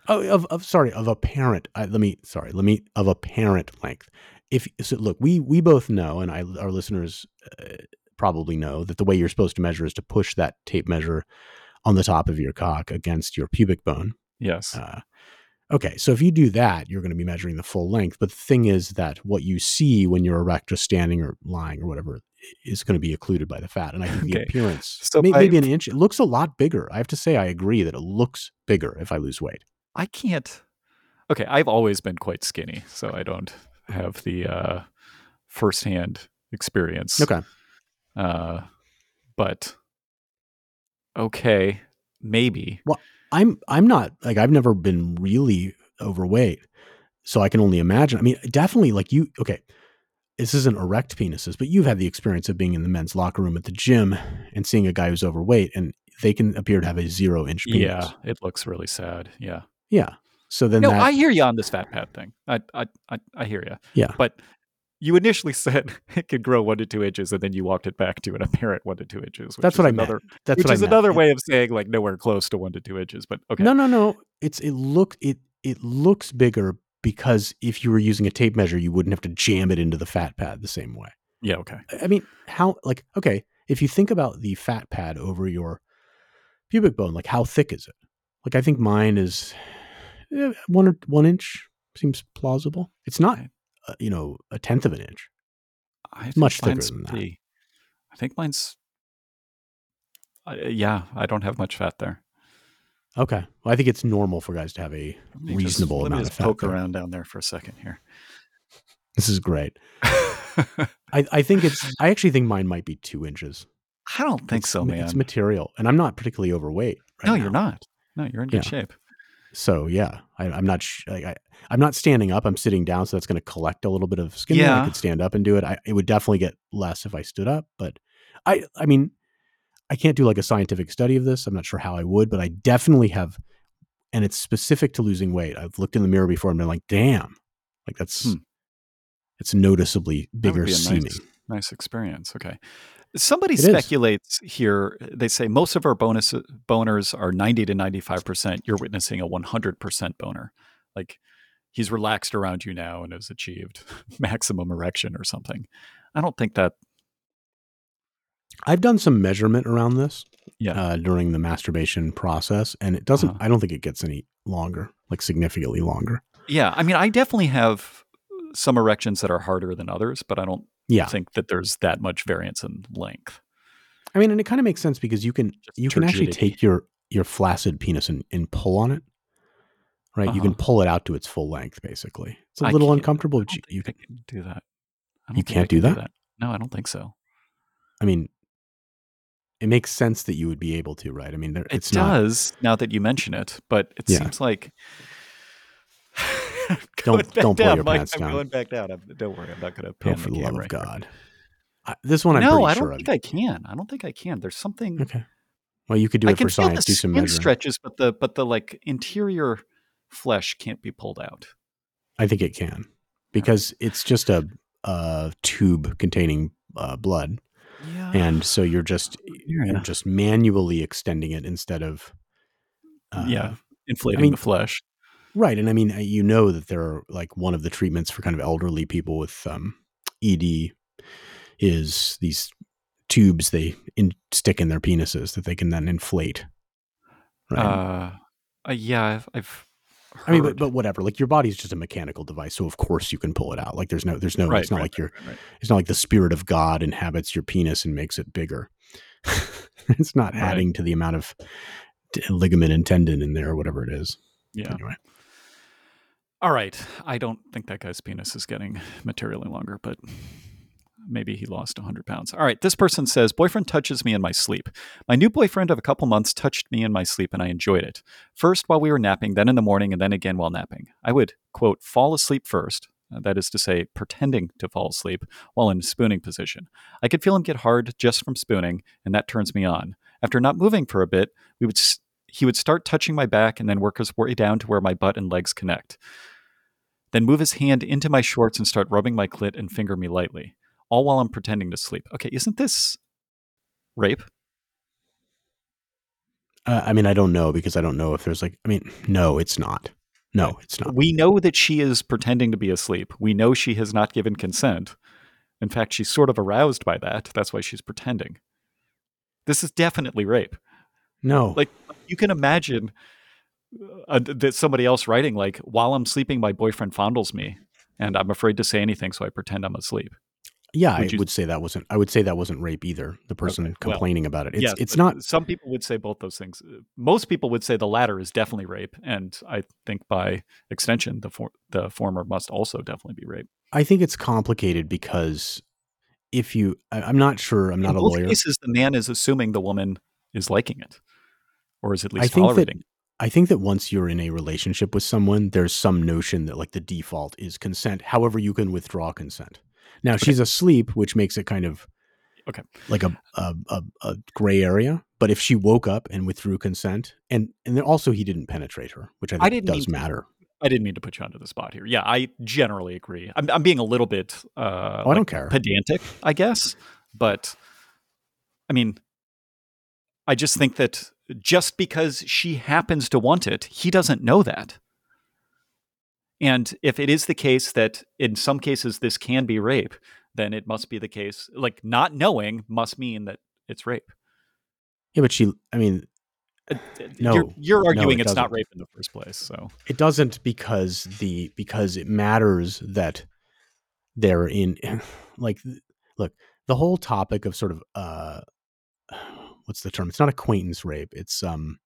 Oh, of, of sorry, of apparent. I, let me sorry, let me of apparent length. If so, look, we we both know, and I our listeners uh, probably know that the way you're supposed to measure is to push that tape measure on the top of your cock against your pubic bone. Yes. Uh, okay, so if you do that, you're going to be measuring the full length. But the thing is that what you see when you're erect, just standing or lying or whatever, is going to be occluded by the fat. And I think the appearance, So may- maybe an inch, it looks a lot bigger. I have to say, I agree that it looks bigger if I lose weight. I can't. Okay, I've always been quite skinny, so I don't have the uh, firsthand experience. Okay. Uh, but okay, maybe. I'm I'm not like I've never been really overweight, so I can only imagine. I mean, definitely like you. Okay, this isn't erect penises, but you've had the experience of being in the men's locker room at the gym and seeing a guy who's overweight, and they can appear to have a zero inch penis. Yeah, it looks really sad. Yeah. yeah. So then no, that I hear you on this fat pad thing. I, I, I, I hear you. Yeah. But you initially said it could grow one to two inches, and then you walked it back to an apparent one to two inches. That's what I meant. another, that's Which is another way of saying like nowhere close to one to two inches. But okay. No, no, no. It's it look it it looks bigger because if you were using a tape measure, you wouldn't have to jam it into the fat pad the same way. Yeah. Okay. I mean, how like okay, if you think about the fat pad over your pubic bone, like how thick is it? Like I think mine is eh, one or one inch seems plausible. It's not, you know, a tenth of an inch. I Much thicker than that. pretty- I think mine's. Uh, yeah, I don't have much fat there. Okay, well, I think it's normal for guys to have a just- reasonable me amount of fat. poke there. around down there for a second here. This is great. I, I think it's. I actually think mine might be two inches. I don't think It's so, man. It's material, and I'm not particularly overweight. Right no, now. you're not. No, you're in good Yeah. shape. So yeah, I, I'm not. Sh- I, I'm not standing up. I'm sitting down, so that's going to collect a little bit of skin. Yeah, I could stand up and do it. I, it would definitely get less if I stood up, but I. I mean, I can't do like a scientific study of this. I'm not sure how I would, but I definitely have, and it's specific to losing weight. I've looked in the mirror before and been like, damn, like that's Hmm. it's noticeably bigger would be a seeming. nice, nice experience. Okay. Somebody It is. speculates here. They say most of our bonus boners are 90 to 95%. You're witnessing a 100% boner. Like he's relaxed around you now and has achieved maximum erection or something. I don't think that, I've done some measurement around this yeah. uh, during the masturbation process, and it doesn't. Uh-huh. I don't think it gets any longer, like significantly longer. yeah. I mean, I definitely have some erections that are harder than others, but I don't Yeah, think that there's that much variance in length. I mean, and it kind of makes sense because you can Just you can actually take your your flaccid penis and, and pull on it, right? You can Uh-huh. pull it out to its full length, basically. It's a I little uncomfortable. I But don't you, you can. do that. You can't do can that? No, I don't think so. I mean, it makes sense that you would be able to, right? I mean, there, It it's not. does now that you mention it, but it Yeah. seems like Don't- don't pull down, your Mike, pants I'm down. going back down. I'm, don't worry, I'm not going to Oh, for the the love of. God! I, this one I'm no, pretty I sure don't of. think I can. I don't think I can. There's something Okay. Well, you could do I it for science. Do some measuring. stretches, but the but the like interior flesh can't be pulled out. I think it can because it's just a, a tube containing uh, blood, Yeah, and so you're just you're just manually extending it instead of. Uh, yeah, inflating mean- the flesh. Right, and I mean, you know that there are like one of the treatments for kind of elderly people with um, ED is these tubes they in, stick in their penises that they can then inflate. Right. Uh, uh, yeah, I've, I've I mean, but, but whatever. Like your body's just a mechanical device, so of course you can pull it out. Like there's no, there's no. Right, it's not right, like you're. right. It's not like the spirit of God inhabits your penis and makes it bigger. it's not adding to the amount of ligament and tendon in there or whatever it is. yeah. Anyway, All right. I don't think that guy's penis is getting materially longer, but maybe he lost 100 pounds. All right. This person says Boyfriend touches me in my sleep. My new boyfriend of a couple months touched me in my sleep and I enjoyed it. First while we were napping, then in the morning, and then again while napping. I would, quote, fall asleep first. uh, That is to say, pretending to fall asleep while in spooning position. I could feel him get hard just from spooning, and that turns me on. After not moving for a bit, we would he would start touching my back and then work his way down to where my butt and legs connect then move his hand into my shorts and start rubbing my clit and finger me lightly, all while I'm pretending to sleep. Okay, isn't this rape? uh, I mean, I don't know because I don't know if there's like. I mean, no, it's not. No, it's not. We know that she is pretending to be asleep. We know she has not given consent. In fact, she's sort of aroused by that. That's why she's pretending. This is definitely rape. No, Like you can imagine uh, that somebody else writing like, "While I'm sleeping, my boyfriend fondles me, and I'm afraid to say anything, so I pretend I'm asleep." yeah, would I you- would say that wasn't. I would say that wasn't rape either. The person Okay, well, complaining about it. It's Yes, it's not. Some people would say both those things. Uh, Most people would say the latter is definitely rape, and I think by extension, the for, the former must also definitely be rape. I think it's complicated because if you, I, I'm not sure. I'm not In a both lawyer. cases, the man is assuming the woman is liking it, or is at I least think that- tolerating. I think that once you're in a relationship with someone, there's some notion that like the default is consent. However, you can withdraw consent. Now she's asleep, which makes it kind of Okay. like a a, a a gray area. But if she woke up and withdrew consent, and and then also he didn't penetrate her, which I think didn't mean does to. matter. I didn't mean to put you onto the spot here. Yeah, I generally agree. I'm, I'm being a little bit uh, Oh, I don't care. pedantic, I guess, but I mean, I just think that just because she happens to want it, he doesn't know that. And if it is the case that in some cases this can be rape, then it must be the case. Like not knowing must mean that it's rape. Yeah, but she. I mean, Uh, No. you're, you're No, arguing it it's not doesn't. rape in the first place. So it doesn't because the because it matters that they're in like look the whole topic of sort of uh what's the term it's not acquaintance rape it's um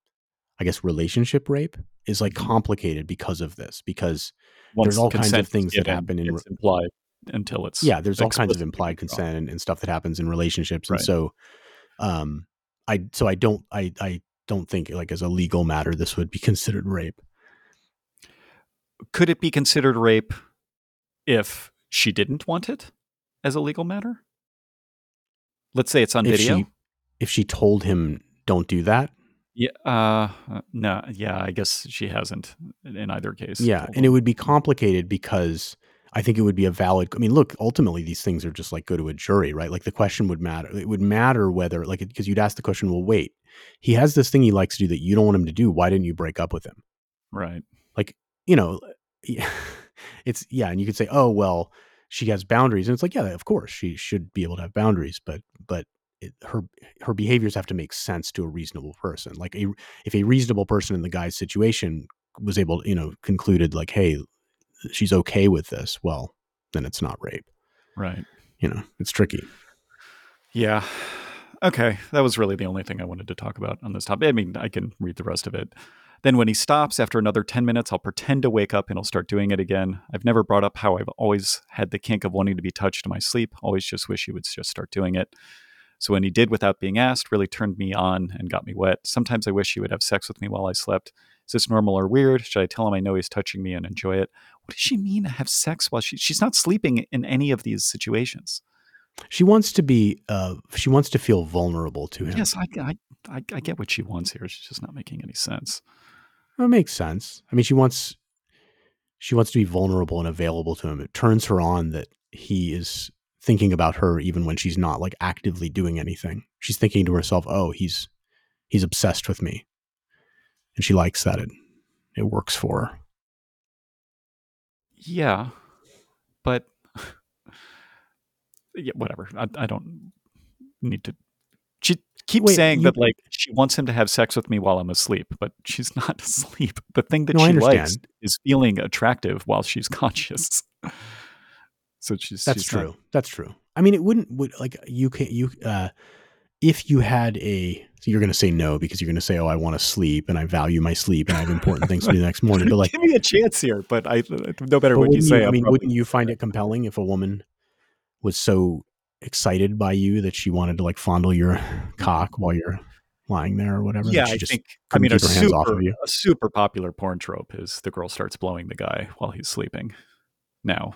i guess relationship rape is like Mhm. complicated because of this because once all kinds of things that happen in it's implied until it's yeah there's all kinds of implied consent and, and stuff that happens in relationships and so um i so i don't i i don't think like as a legal matter this would be considered rape Could it be considered rape if she didn't want it as a legal matter? Let's say it's on if video. she if she told him don't do that. Yeah. Uh, no. Yeah. I guess she hasn't in either case. Yeah, and it would be complicated because I think it would be a valid. I mean, look, ultimately these things are just like go to a jury, right? Like the question would matter. It would matter whether, like, because you'd ask the question, well, wait, he has this thing he likes to do that you don't want him to do. Why didn't you break up with him? Right. Like, you know, it's yeah, and you could say, oh well, she has boundaries, and it's like, yeah, of course she should be able to have boundaries, but but it, her her behaviors have to make sense to a reasonable person. Like a if a reasonable person in the guy's situation was able, to, you know, concluded like, hey, she's okay with this, well, then it's not rape. Right. You know, it's tricky. Yeah. Okay. That was really the only thing I wanted to talk about on this topic. I mean, I can read the rest of it. Then, when he stops after another 10 minutes, I'll pretend to wake up and he'll start doing it again. I've never brought up how I've always had the kink of wanting to be touched in my sleep. Always just wish he would just start doing it. So when he did without being asked, really turned me on and got me wet. Sometimes I wish he would have sex with me while I slept. Is this normal or weird? Should I tell him I know he's touching me and enjoy it? What does she mean to have sex while she, she's not sleeping in any of these situations? She wants to be. Uh, she wants to feel vulnerable to him. Yes, I, I, I, I get what she wants here. She's just not making any sense. It makes sense. I mean, she wants. She wants to be vulnerable and available to him. It turns her on that he is thinking about her even when she's not like actively doing anything. She's thinking to herself, "Oh, he's he's obsessed with me." And she likes that it it works for her. Yeah. But yeah, whatever. I, I don't need to she keeps Wait, saying you, that like she wants him to have sex with me while I'm asleep, but she's not asleep. The thing that no, she likes is feeling attractive while she's conscious. So she's that's she's true. Not... That's true. I mean, it wouldn't would like you can't you uh if you had a so you're going to say no because you're going to say oh I want to sleep and I value my sleep and I have important things to do the next morning. But like, give me a chance here. But I no better what you say. You, I mean, wouldn't you find it compelling if a woman was so excited by you that she wanted to like fondle your cock while you're lying there or whatever? Yeah, I think. I mean, a super, a super popular porn trope is the girl starts blowing the guy while he's sleeping now.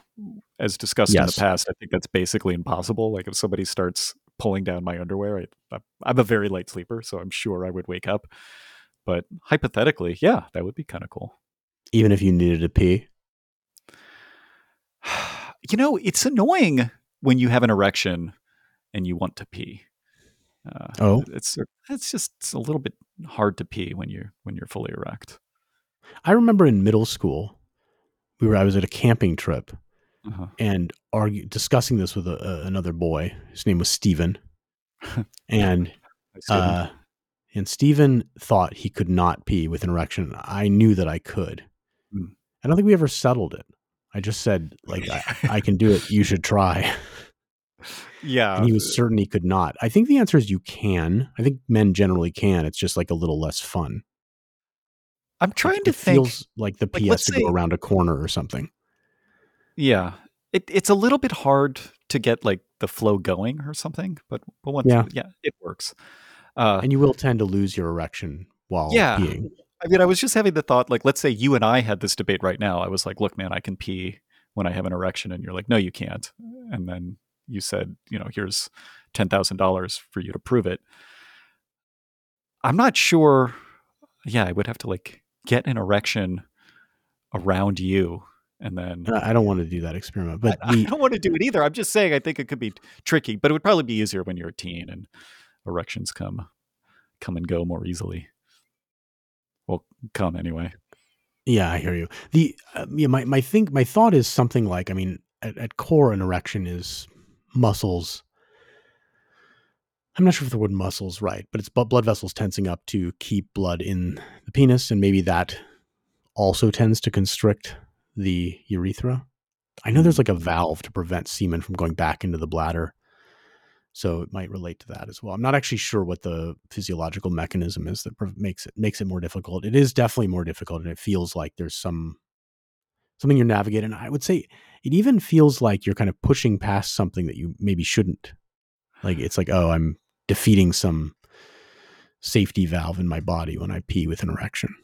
As discussed yes. in the past, I think that's basically impossible. Like if somebody starts pulling down my underwear, I, I'm a very light sleeper, so I'm sure I would wake up. But hypothetically, yeah, that would be kind of cool. Even if you needed to pee? You know, it's annoying when you have an erection and you want to pee. Uh, oh, it's it's just it's a little bit hard to pee when you're when you're fully erect. I remember in middle school, we were I was at a camping trip uh-huh. and argue discussing this with a, a, another boy. His name was Steven. and uh, and Steven thought he could not pee with an erection. I knew that I could. Mm. I don't think we ever settled it. I just said like I, I can do it. You should try. Yeah. And he was certain he could not. I think the answer is you can. I think men generally can. It's just like a little less fun. I'm trying it, to it think. Feels like the PS to say, go around a corner or something. Yeah, it, it's a little bit hard to get like the flow going or something, but but once yeah, yeah it works. Uh, and you will tend to lose your erection while yeah. peeing. I mean, I was just having the thought, like, let's say you and I had this debate right now. I was like, look, man, I can pee when I have an erection, and you're like, no, you can't. And then you said, you know, here's ten thousand dollars for you to prove it. I'm not sure. Yeah, I would have to like get an erection around you and then I don't want to do that experiment, but I, the, I, don't want to do it either. I'm just saying I think it could be tricky, but it would probably be easier when you're a teen and erections come come and go more easily. Well, come anyway. Yeah, I hear you. The uh, yeah, my my think my thought is something like I mean, at, at core, an erection is muscles. I'm not sure if the word muscles right, but it's blood vessels tensing up to keep blood in the penis, and maybe that also tends to constrict the urethra. I know there's like a hmm. valve to prevent semen from going back into the bladder. So it might relate to that as well. I'm not actually sure what the physiological mechanism is that makes it makes it more difficult. It is definitely more difficult, and it feels like there's some something you're navigating. I would say it even feels like you're kind of pushing past something that you maybe shouldn't. Like it's like, oh, I'm defeating some safety valve in my body when I pee with an erection.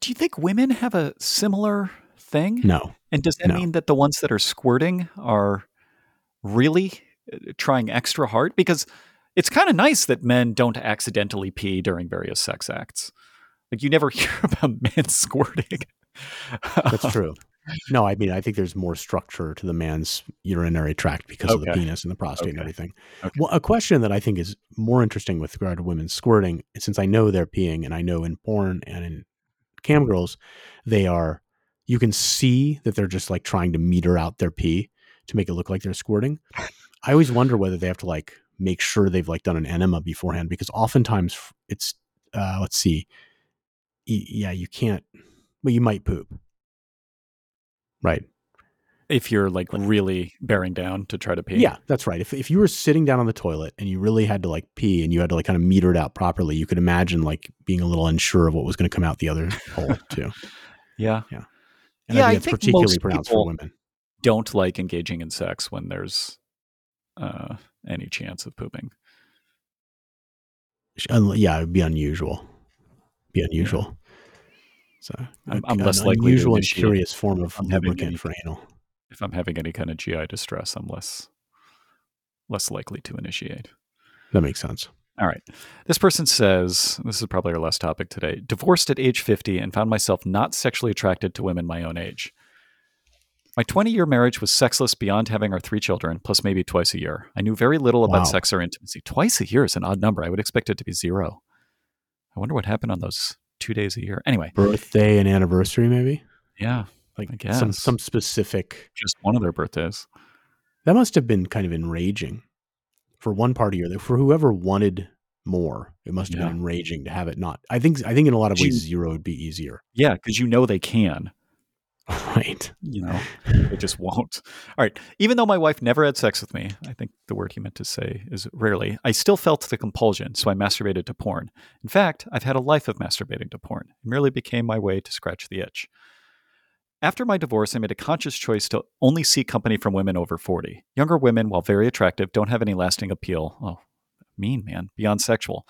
Do you think women have a similar thing? No. And does that no. mean that the ones that are squirting are really uh, trying extra hard? Because it's kind of nice that men don't accidentally pee during various sex acts. Like you never hear about men squirting. That's true. No, I mean I think there's more structure to the man's urinary tract because of the penis and the prostate and everything. Okay. Well, a question that I think is more interesting with regard to women squirting, since I know they're peeing, and I know in porn and in cam girls, they are. You can see that they're just like trying to meter out their pee to make it look like they're squirting. I always wonder whether they have to like make sure they've like done an enema beforehand because oftentimes it's uh let's see, yeah, you can't. Well, you might poop, right? if you're like really bearing down to try to pee. Yeah, that's right. If if you were sitting down on the toilet and you really had to like pee and you had to like kind of meter it out properly, you could imagine like being a little unsure of what was going to come out the other hole too. Yeah. And Yeah, I I think it's think particularly most pronounced for women. Don't like engaging in sex when there's uh, any chance of pooping. Yeah, it'd be unusual. Be unusual. So I'm- I'm less likely to unusual and curious form of lubricant any- for anal. If I'm having any kind of GI distress, I'm less less likely to initiate. That makes sense. All right. This person says, this is probably our last topic today. Divorced at age 50 and found myself not sexually attracted to women my own age. My 20 year marriage was sexless beyond having our three children, plus maybe twice a year. I knew very little about Wow. sex or intimacy. Twice a year is an odd number. I would expect it to be zero. I wonder what happened on those two days a year. Anyway, Birthday and anniversary, maybe yeah, like I some guess. some specific. just one of their birthdays. That must have been kind of enraging for one party or the, for whoever wanted more. It must have Yeah. been enraging to have it not. I think I think in a lot of ways Gee. zero would be easier. Yeah, because you know they can. Right. you know, it just won't. All right. Even though my wife never had sex with me, I think the word he meant to say is rarely, I still felt the compulsion, so I masturbated to porn. In fact, I've had a life of masturbating to porn. It merely became my way to scratch the itch. After my divorce, I made a conscious choice to only seek company from women over 40. Younger women, while very attractive, don't have any lasting appeal. Oh, mean, man, beyond sexual.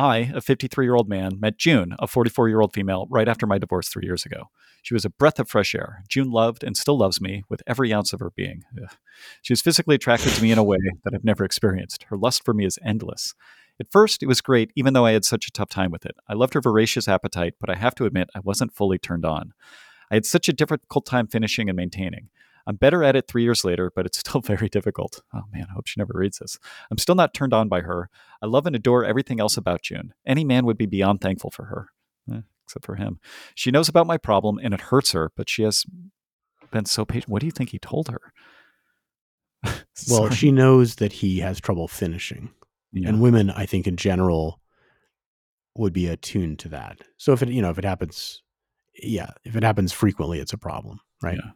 I, a 53 year old man, met June, a 44 year old female, right after my divorce three years ago. She was a breath of fresh air. June loved and still loves me with every ounce of her being. Ugh. She was physically attracted to me in a way that I've never experienced. Her lust for me is endless. At first, it was great, even though I had such a tough time with it. I loved her voracious appetite, but I have to admit, I wasn't fully turned on. I had such a difficult time finishing and maintaining. I'm better at it three years later, but it's still very difficult. Oh man, I hope she never reads this. I'm still not turned on by her. I love and adore everything else about June. Any man would be beyond thankful for her, Eh, except for him. She knows about my problem and it hurts her, but she has been so patient. What do you think he told her? Well, she knows that he has trouble finishing. Yeah. And women, I think in general, would be attuned to that. So if it, you know, if it happens, yeah, if it happens frequently, it's a problem, right? Yeah.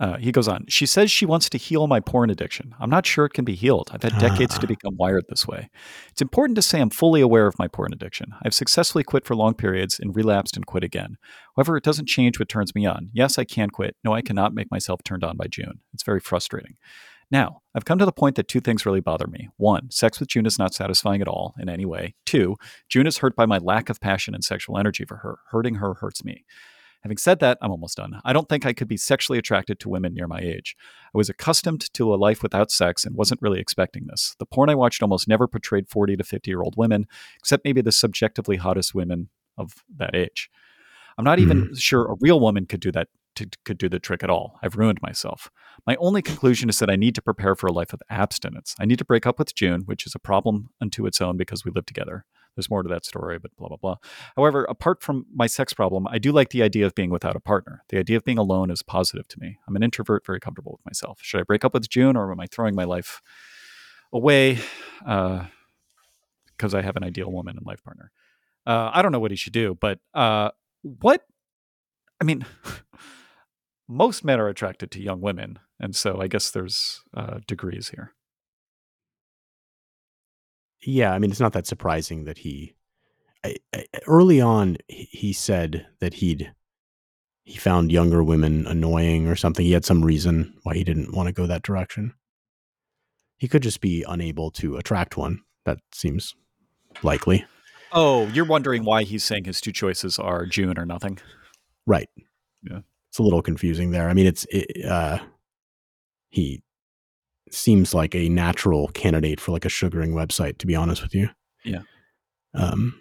Uh, he goes on. She says she wants to heal my porn addiction. I'm not sure it can be healed. I've had decades to Ah. become wired this way. It's important to say I'm fully aware of my porn addiction. I've successfully quit for long periods and relapsed and quit again. However, it doesn't change what turns me on. Yes, I can quit. No, I cannot make myself turned on by June. It's very frustrating. Now, I've come to the point that two things really bother me. One, sex with June is not satisfying at all in any way. Two, June is hurt by my lack of passion and sexual energy for her. Hurting her hurts me. Having said that, I'm almost done. I don't think I could be sexually attracted to women near my age. I was accustomed to a life without sex and wasn't really expecting this. The porn I watched almost never portrayed 40 to 50 year old women, except maybe the subjectively hottest women of that age. I'm not even hmm. sure a real woman could do that. To, could do the trick at all. I've ruined myself. My only conclusion is that I need to prepare for a life of abstinence. I need to break up with June, which is a problem unto its own because we live together. There's more to that story, but blah, blah, blah. However, apart from my sex problem, I do like the idea of being without a partner. The idea of being alone is positive to me. I'm an introvert, very comfortable with myself. Should I break up with June or am I throwing my life away because I have an ideal woman and life partner? Uh, I don't know what he should do, but uh, what, I mean, most men are attracted to young women. And so I guess there's uh, degrees here. Yeah, I mean, it's not that surprising that he I, I, early on he, said that he'd he found younger women annoying or something. He had some reason why he didn't want to go that direction. He could just be unable to attract one. That seems likely. Oh, you're wondering why he's saying his two choices are June or nothing? Right. Yeah. It's a little confusing there. I mean, it's it, uh he seems like a natural candidate for like a sugaring website. To be honest with you, Yeah. Um,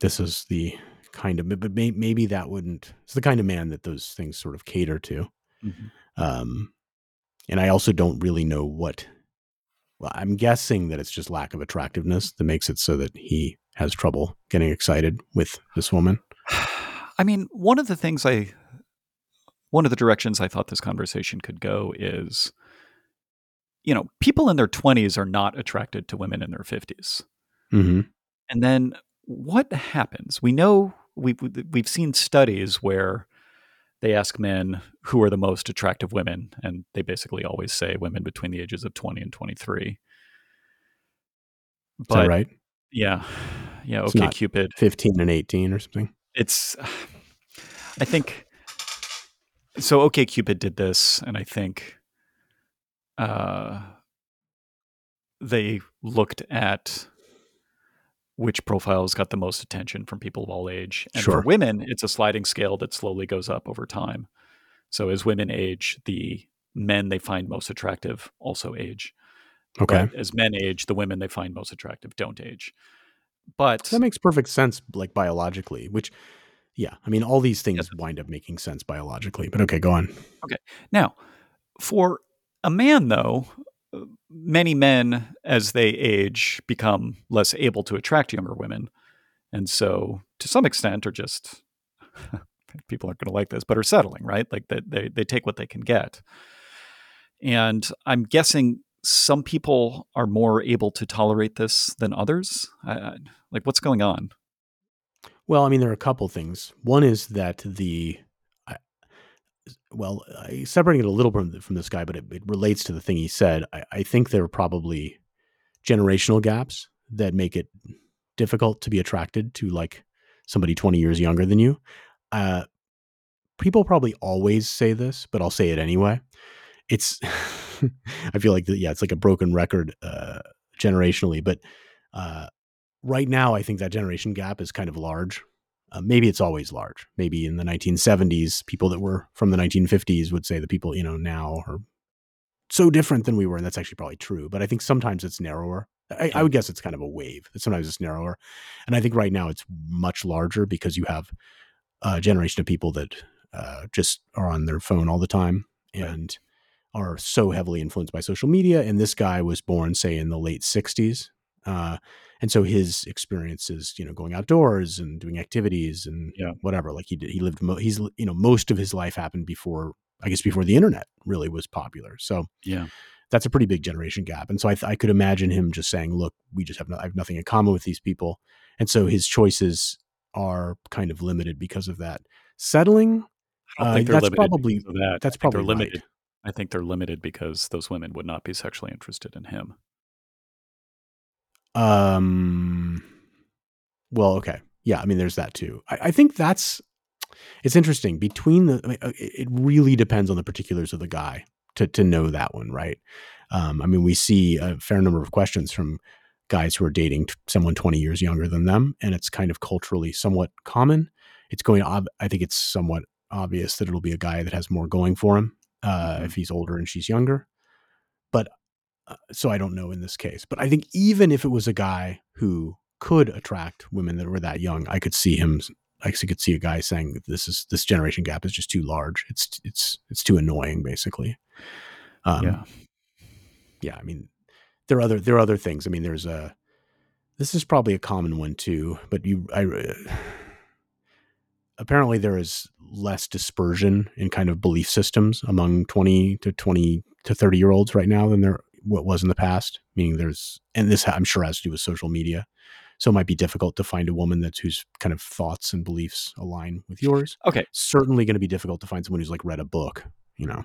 this is the kind of, but may, maybe that wouldn't. It's the kind of man that those things sort of cater to. Mhm. Um, and I also don't really know what. Well, I'm guessing that it's just lack of attractiveness that makes it so that he has trouble getting excited with this woman. I mean, one of the things I, one of the directions I thought this conversation could go is, you know, people in their 20s are not attracted to women in their 50s. Mm-hmm. And then what happens? We know we've we've seen studies where they ask men who are the most attractive women, and they basically always say women between the ages of 20 and 23. Is that right? Yeah, yeah. It's OkCupid. 15 and 18 or something. It's, I think, so. OkCupid did this, and I think, uh, they looked at which profiles got the most attention from people of all age. And Sure. for women, it's a sliding scale that slowly goes up over time. So as women age, the men they find most attractive also age. Okay. But as men age, the women they find most attractive don't age. But That makes perfect sense, like biologically, which, yeah, I mean, all these things Yes. wind up making sense biologically. But okay, go on. Okay. Now, for a man, though, many men, as they age, become less able to attract younger women. And so, to some extent, are just people aren't going to like this, but are settling, right? Like they, they, they take what they can get. And I'm guessing some people are more able to tolerate this than others. I, like, what's going on? Well, I mean, there are a couple things. One is that the, well, I separating it a little from from this guy, but it, it relates to the thing he said. I, I think there are probably generational gaps that make it difficult to be attracted to like somebody 20 years younger than you. Uh, people probably always say this, but I'll say it anyway. It's, I feel like, the, yeah, it's like a broken record uh, generationally, but uh, right now, I think that generation gap is kind of large. Uh, maybe it's always large. Maybe in the 1970s, people that were from the 1950s would say the people, you know, now are so different than we were. And that's actually probably true. But I think sometimes it's narrower. I, I would guess it's kind of a wave. That sometimes it's narrower. And I think right now it's much larger because you have a generation of people that uh, just are on their phone all the time and are so heavily influenced by social media. And this guy was born, say, in the late 60s. Uh, and so his experiences, you know, going outdoors and doing activities and Yeah. whatever, like he did, he lived, mo- he's, you know, most of his life happened before, I guess, before the internet really was popular. So Yeah. that's a pretty big generation gap. And so I, th- I could imagine him just saying, look, we just have, no, I have nothing in common with these people. And so his choices are kind of limited because of that. Settling, Uh, think that's probably- that. that's I think they're probably right. limited. I think they're limited because those women would not be sexually interested in him. Um. Well, okay, yeah. I mean, there's that too. I, I think that's it's interesting. Between the, I mean, uh, it really depends on the particulars of the guy to to know that one, right? Um, I mean, we see a fair number of questions from guys who are dating t- someone 20 years younger than them, and it's kind of culturally somewhat common. It's going. Ob- I think it's somewhat obvious that it'll be a guy that has more going for him uh, Mhm. if he's older and she's younger. Uh, so I don't know in this case. But I think even if it was a guy who could attract women that were that young, I could see him. I could see a guy saying this is this generation gap is just too large. It's it's it's too annoying, basically. Um, yeah. yeah. I mean, there are other there are other things. I mean, there's a. This is probably a common one too, but you I. uh, Apparently, there is less dispersion in kind of belief systems among 20 to 20 to 30 year olds right now than there what was in the past. Meaning, there's and this I'm sure has to do with social media, so it might be difficult to find a woman that's whose kind of thoughts and beliefs align with yours. Okay. Certainly, going to be difficult to find someone who's like read a book. You know,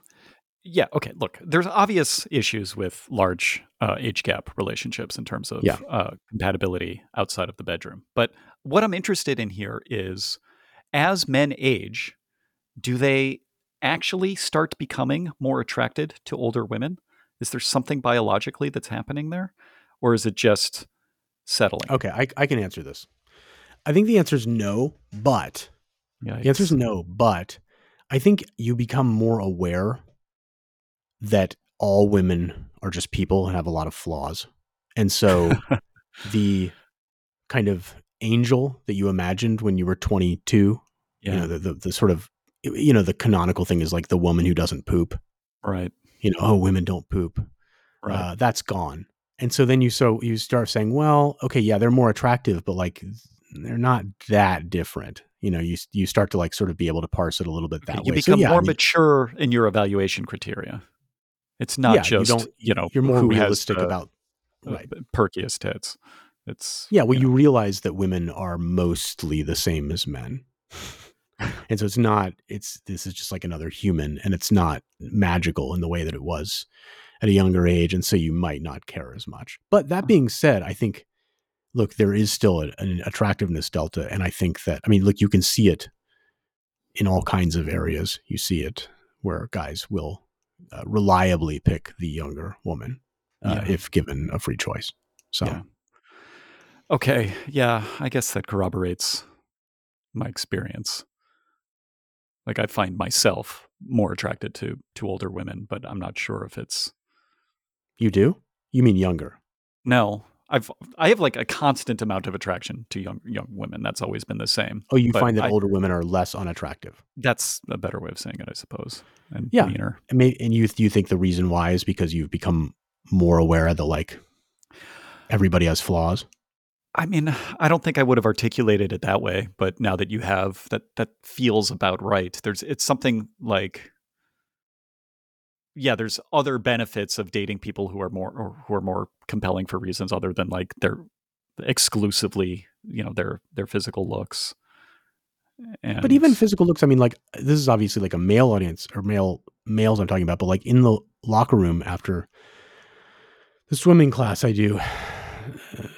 Yeah. Okay. Look, there's obvious issues with large uh, age gap relationships in terms of Yeah. uh, compatibility outside of the bedroom. But what I'm interested in here is as men age, do they actually start becoming more attracted to older women? Is there something biologically that's happening there? Or is it just settling? okay, I, I can answer this. I think the answer is no, but Yeah. The answer is no, but I think you become more aware that all women are just people and have a lot of flaws. And so the kind of angel that you imagined when you were 22, Yeah. you know, the, the, the sort of, you know, the canonical thing is like the woman who doesn't poop, right. You know, oh, women don't poop. Right. Uh, that's gone. And so then you, so you start saying, well, okay, yeah, they're more attractive, but like they're not that different. You know, you, you start to like sort of be able to parse it a little bit that you way. So, become yeah, I more mean, mature in your evaluation criteria. It's not yeah, just you you, know you're more who has realistic the- about, the right. perkiest tits. It's Yeah, well, you you realize that women are mostly the same as men. And so it's not, it's, this is just like another human and it's not magical in the way that it was at a younger age. And so you might not care as much. But that being said, I think, look, there is still a- an attractiveness delta. And I think that, I mean, look, you can see it in all kinds of areas. You see it where guys will uh, reliably pick the younger woman uh, Yeah. if given a free choice. So, Yeah. Okay, yeah, I guess that corroborates my experience. Like I find myself more attracted to to older women, but I'm not sure if it's you do? You mean younger? no. I've I have like a constant amount of attraction to young young women. That's always been the same. Oh, you But find that I- older women are less unattractive. That's a better way of saying it, I suppose. And Yeah. meaner. And, may, and you you think the reason why is because you've become more aware of the like everybody has flaws. I mean, I don't think I would have articulated it that way, but now that you have, that that feels about right. There's it's something like yeah, there's other benefits of dating people who are more or who are more compelling for reasons other than like they're exclusively, you know, their their physical looks. And But even physical looks, I mean, like this is obviously like a male audience or male males I'm talking about, but like in the locker room after the swimming class I do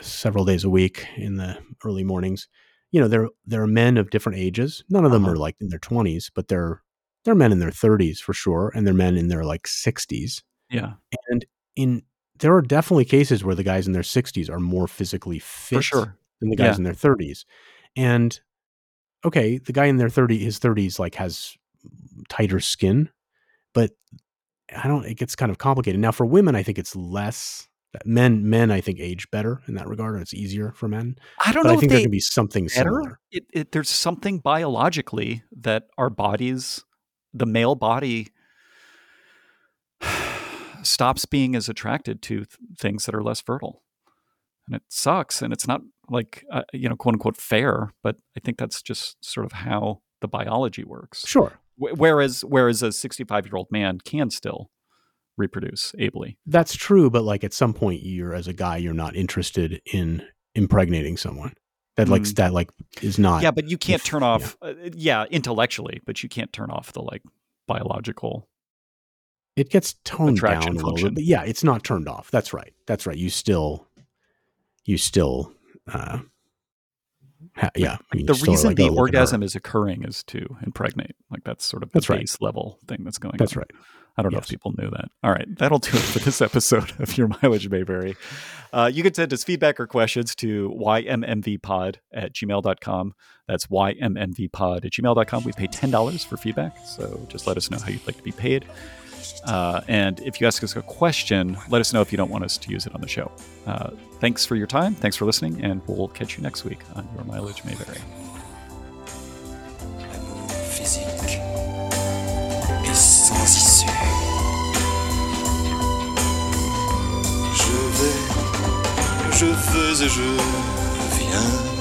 several days a week in the early mornings, you know, there there are men of different ages. None of them Uh-huh. are like in their 20s, but they're they're men in their 30s for sure, and they're men in their like 60s. yeah, And in there are definitely cases where the guys in their 60s are more physically fit sure. than the guys Yeah. in their 30s. And okay, the guy in their 30 his 30s like has tighter skin, but I don't it gets kind of complicated. Now for women I think it's less men men I think age better in that regard. and It's easier for men. I don't But know I think there can be something better. similar. It, it, there's something biologically that our bodies, the male body, stops being as attracted to th- things that are less fertile, and it sucks. And it's not like uh, you know, quote unquote, fair. But I think that's just sort of how the biology works. Sure. Wh- Whereas, whereas a 65 year old man can still reproduce ably. That's true, but like at some point you're as a guy you're not interested in impregnating someone. That like Mm. that like is not yeah, but you can't if- turn yeah. off. Uh, yeah, intellectually, but you can't turn off the like biological it gets toned down a attraction little bit, but yeah, it's not turned off. That's right. That's right. You still, you still, uh, ha- yeah. Mean, the you still are reason like, the "Oh, look at her." orgasm is occurring is to impregnate. Like that's sort of the That's right. base level thing that's going That's on. right. I don't know if people knew that. All right. That'll do it for this episode of Your Mileage May Vary. Uh, you can send us feedback or questions to ymmvpod at gmail.com. That's ymmvpod at gmail.com. We pay $10 for feedback. So just let us know how you'd like to be paid. Uh, and if you ask us a question, let us know if you don't want us to use it on the show. Uh, thanks for your time. Thanks for listening. And we'll catch you next week on Your Mileage May Vary. Je veux et je viens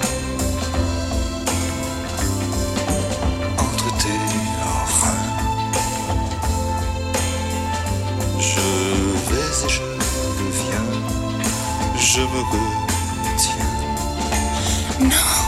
et je viens, je me retiens. Non.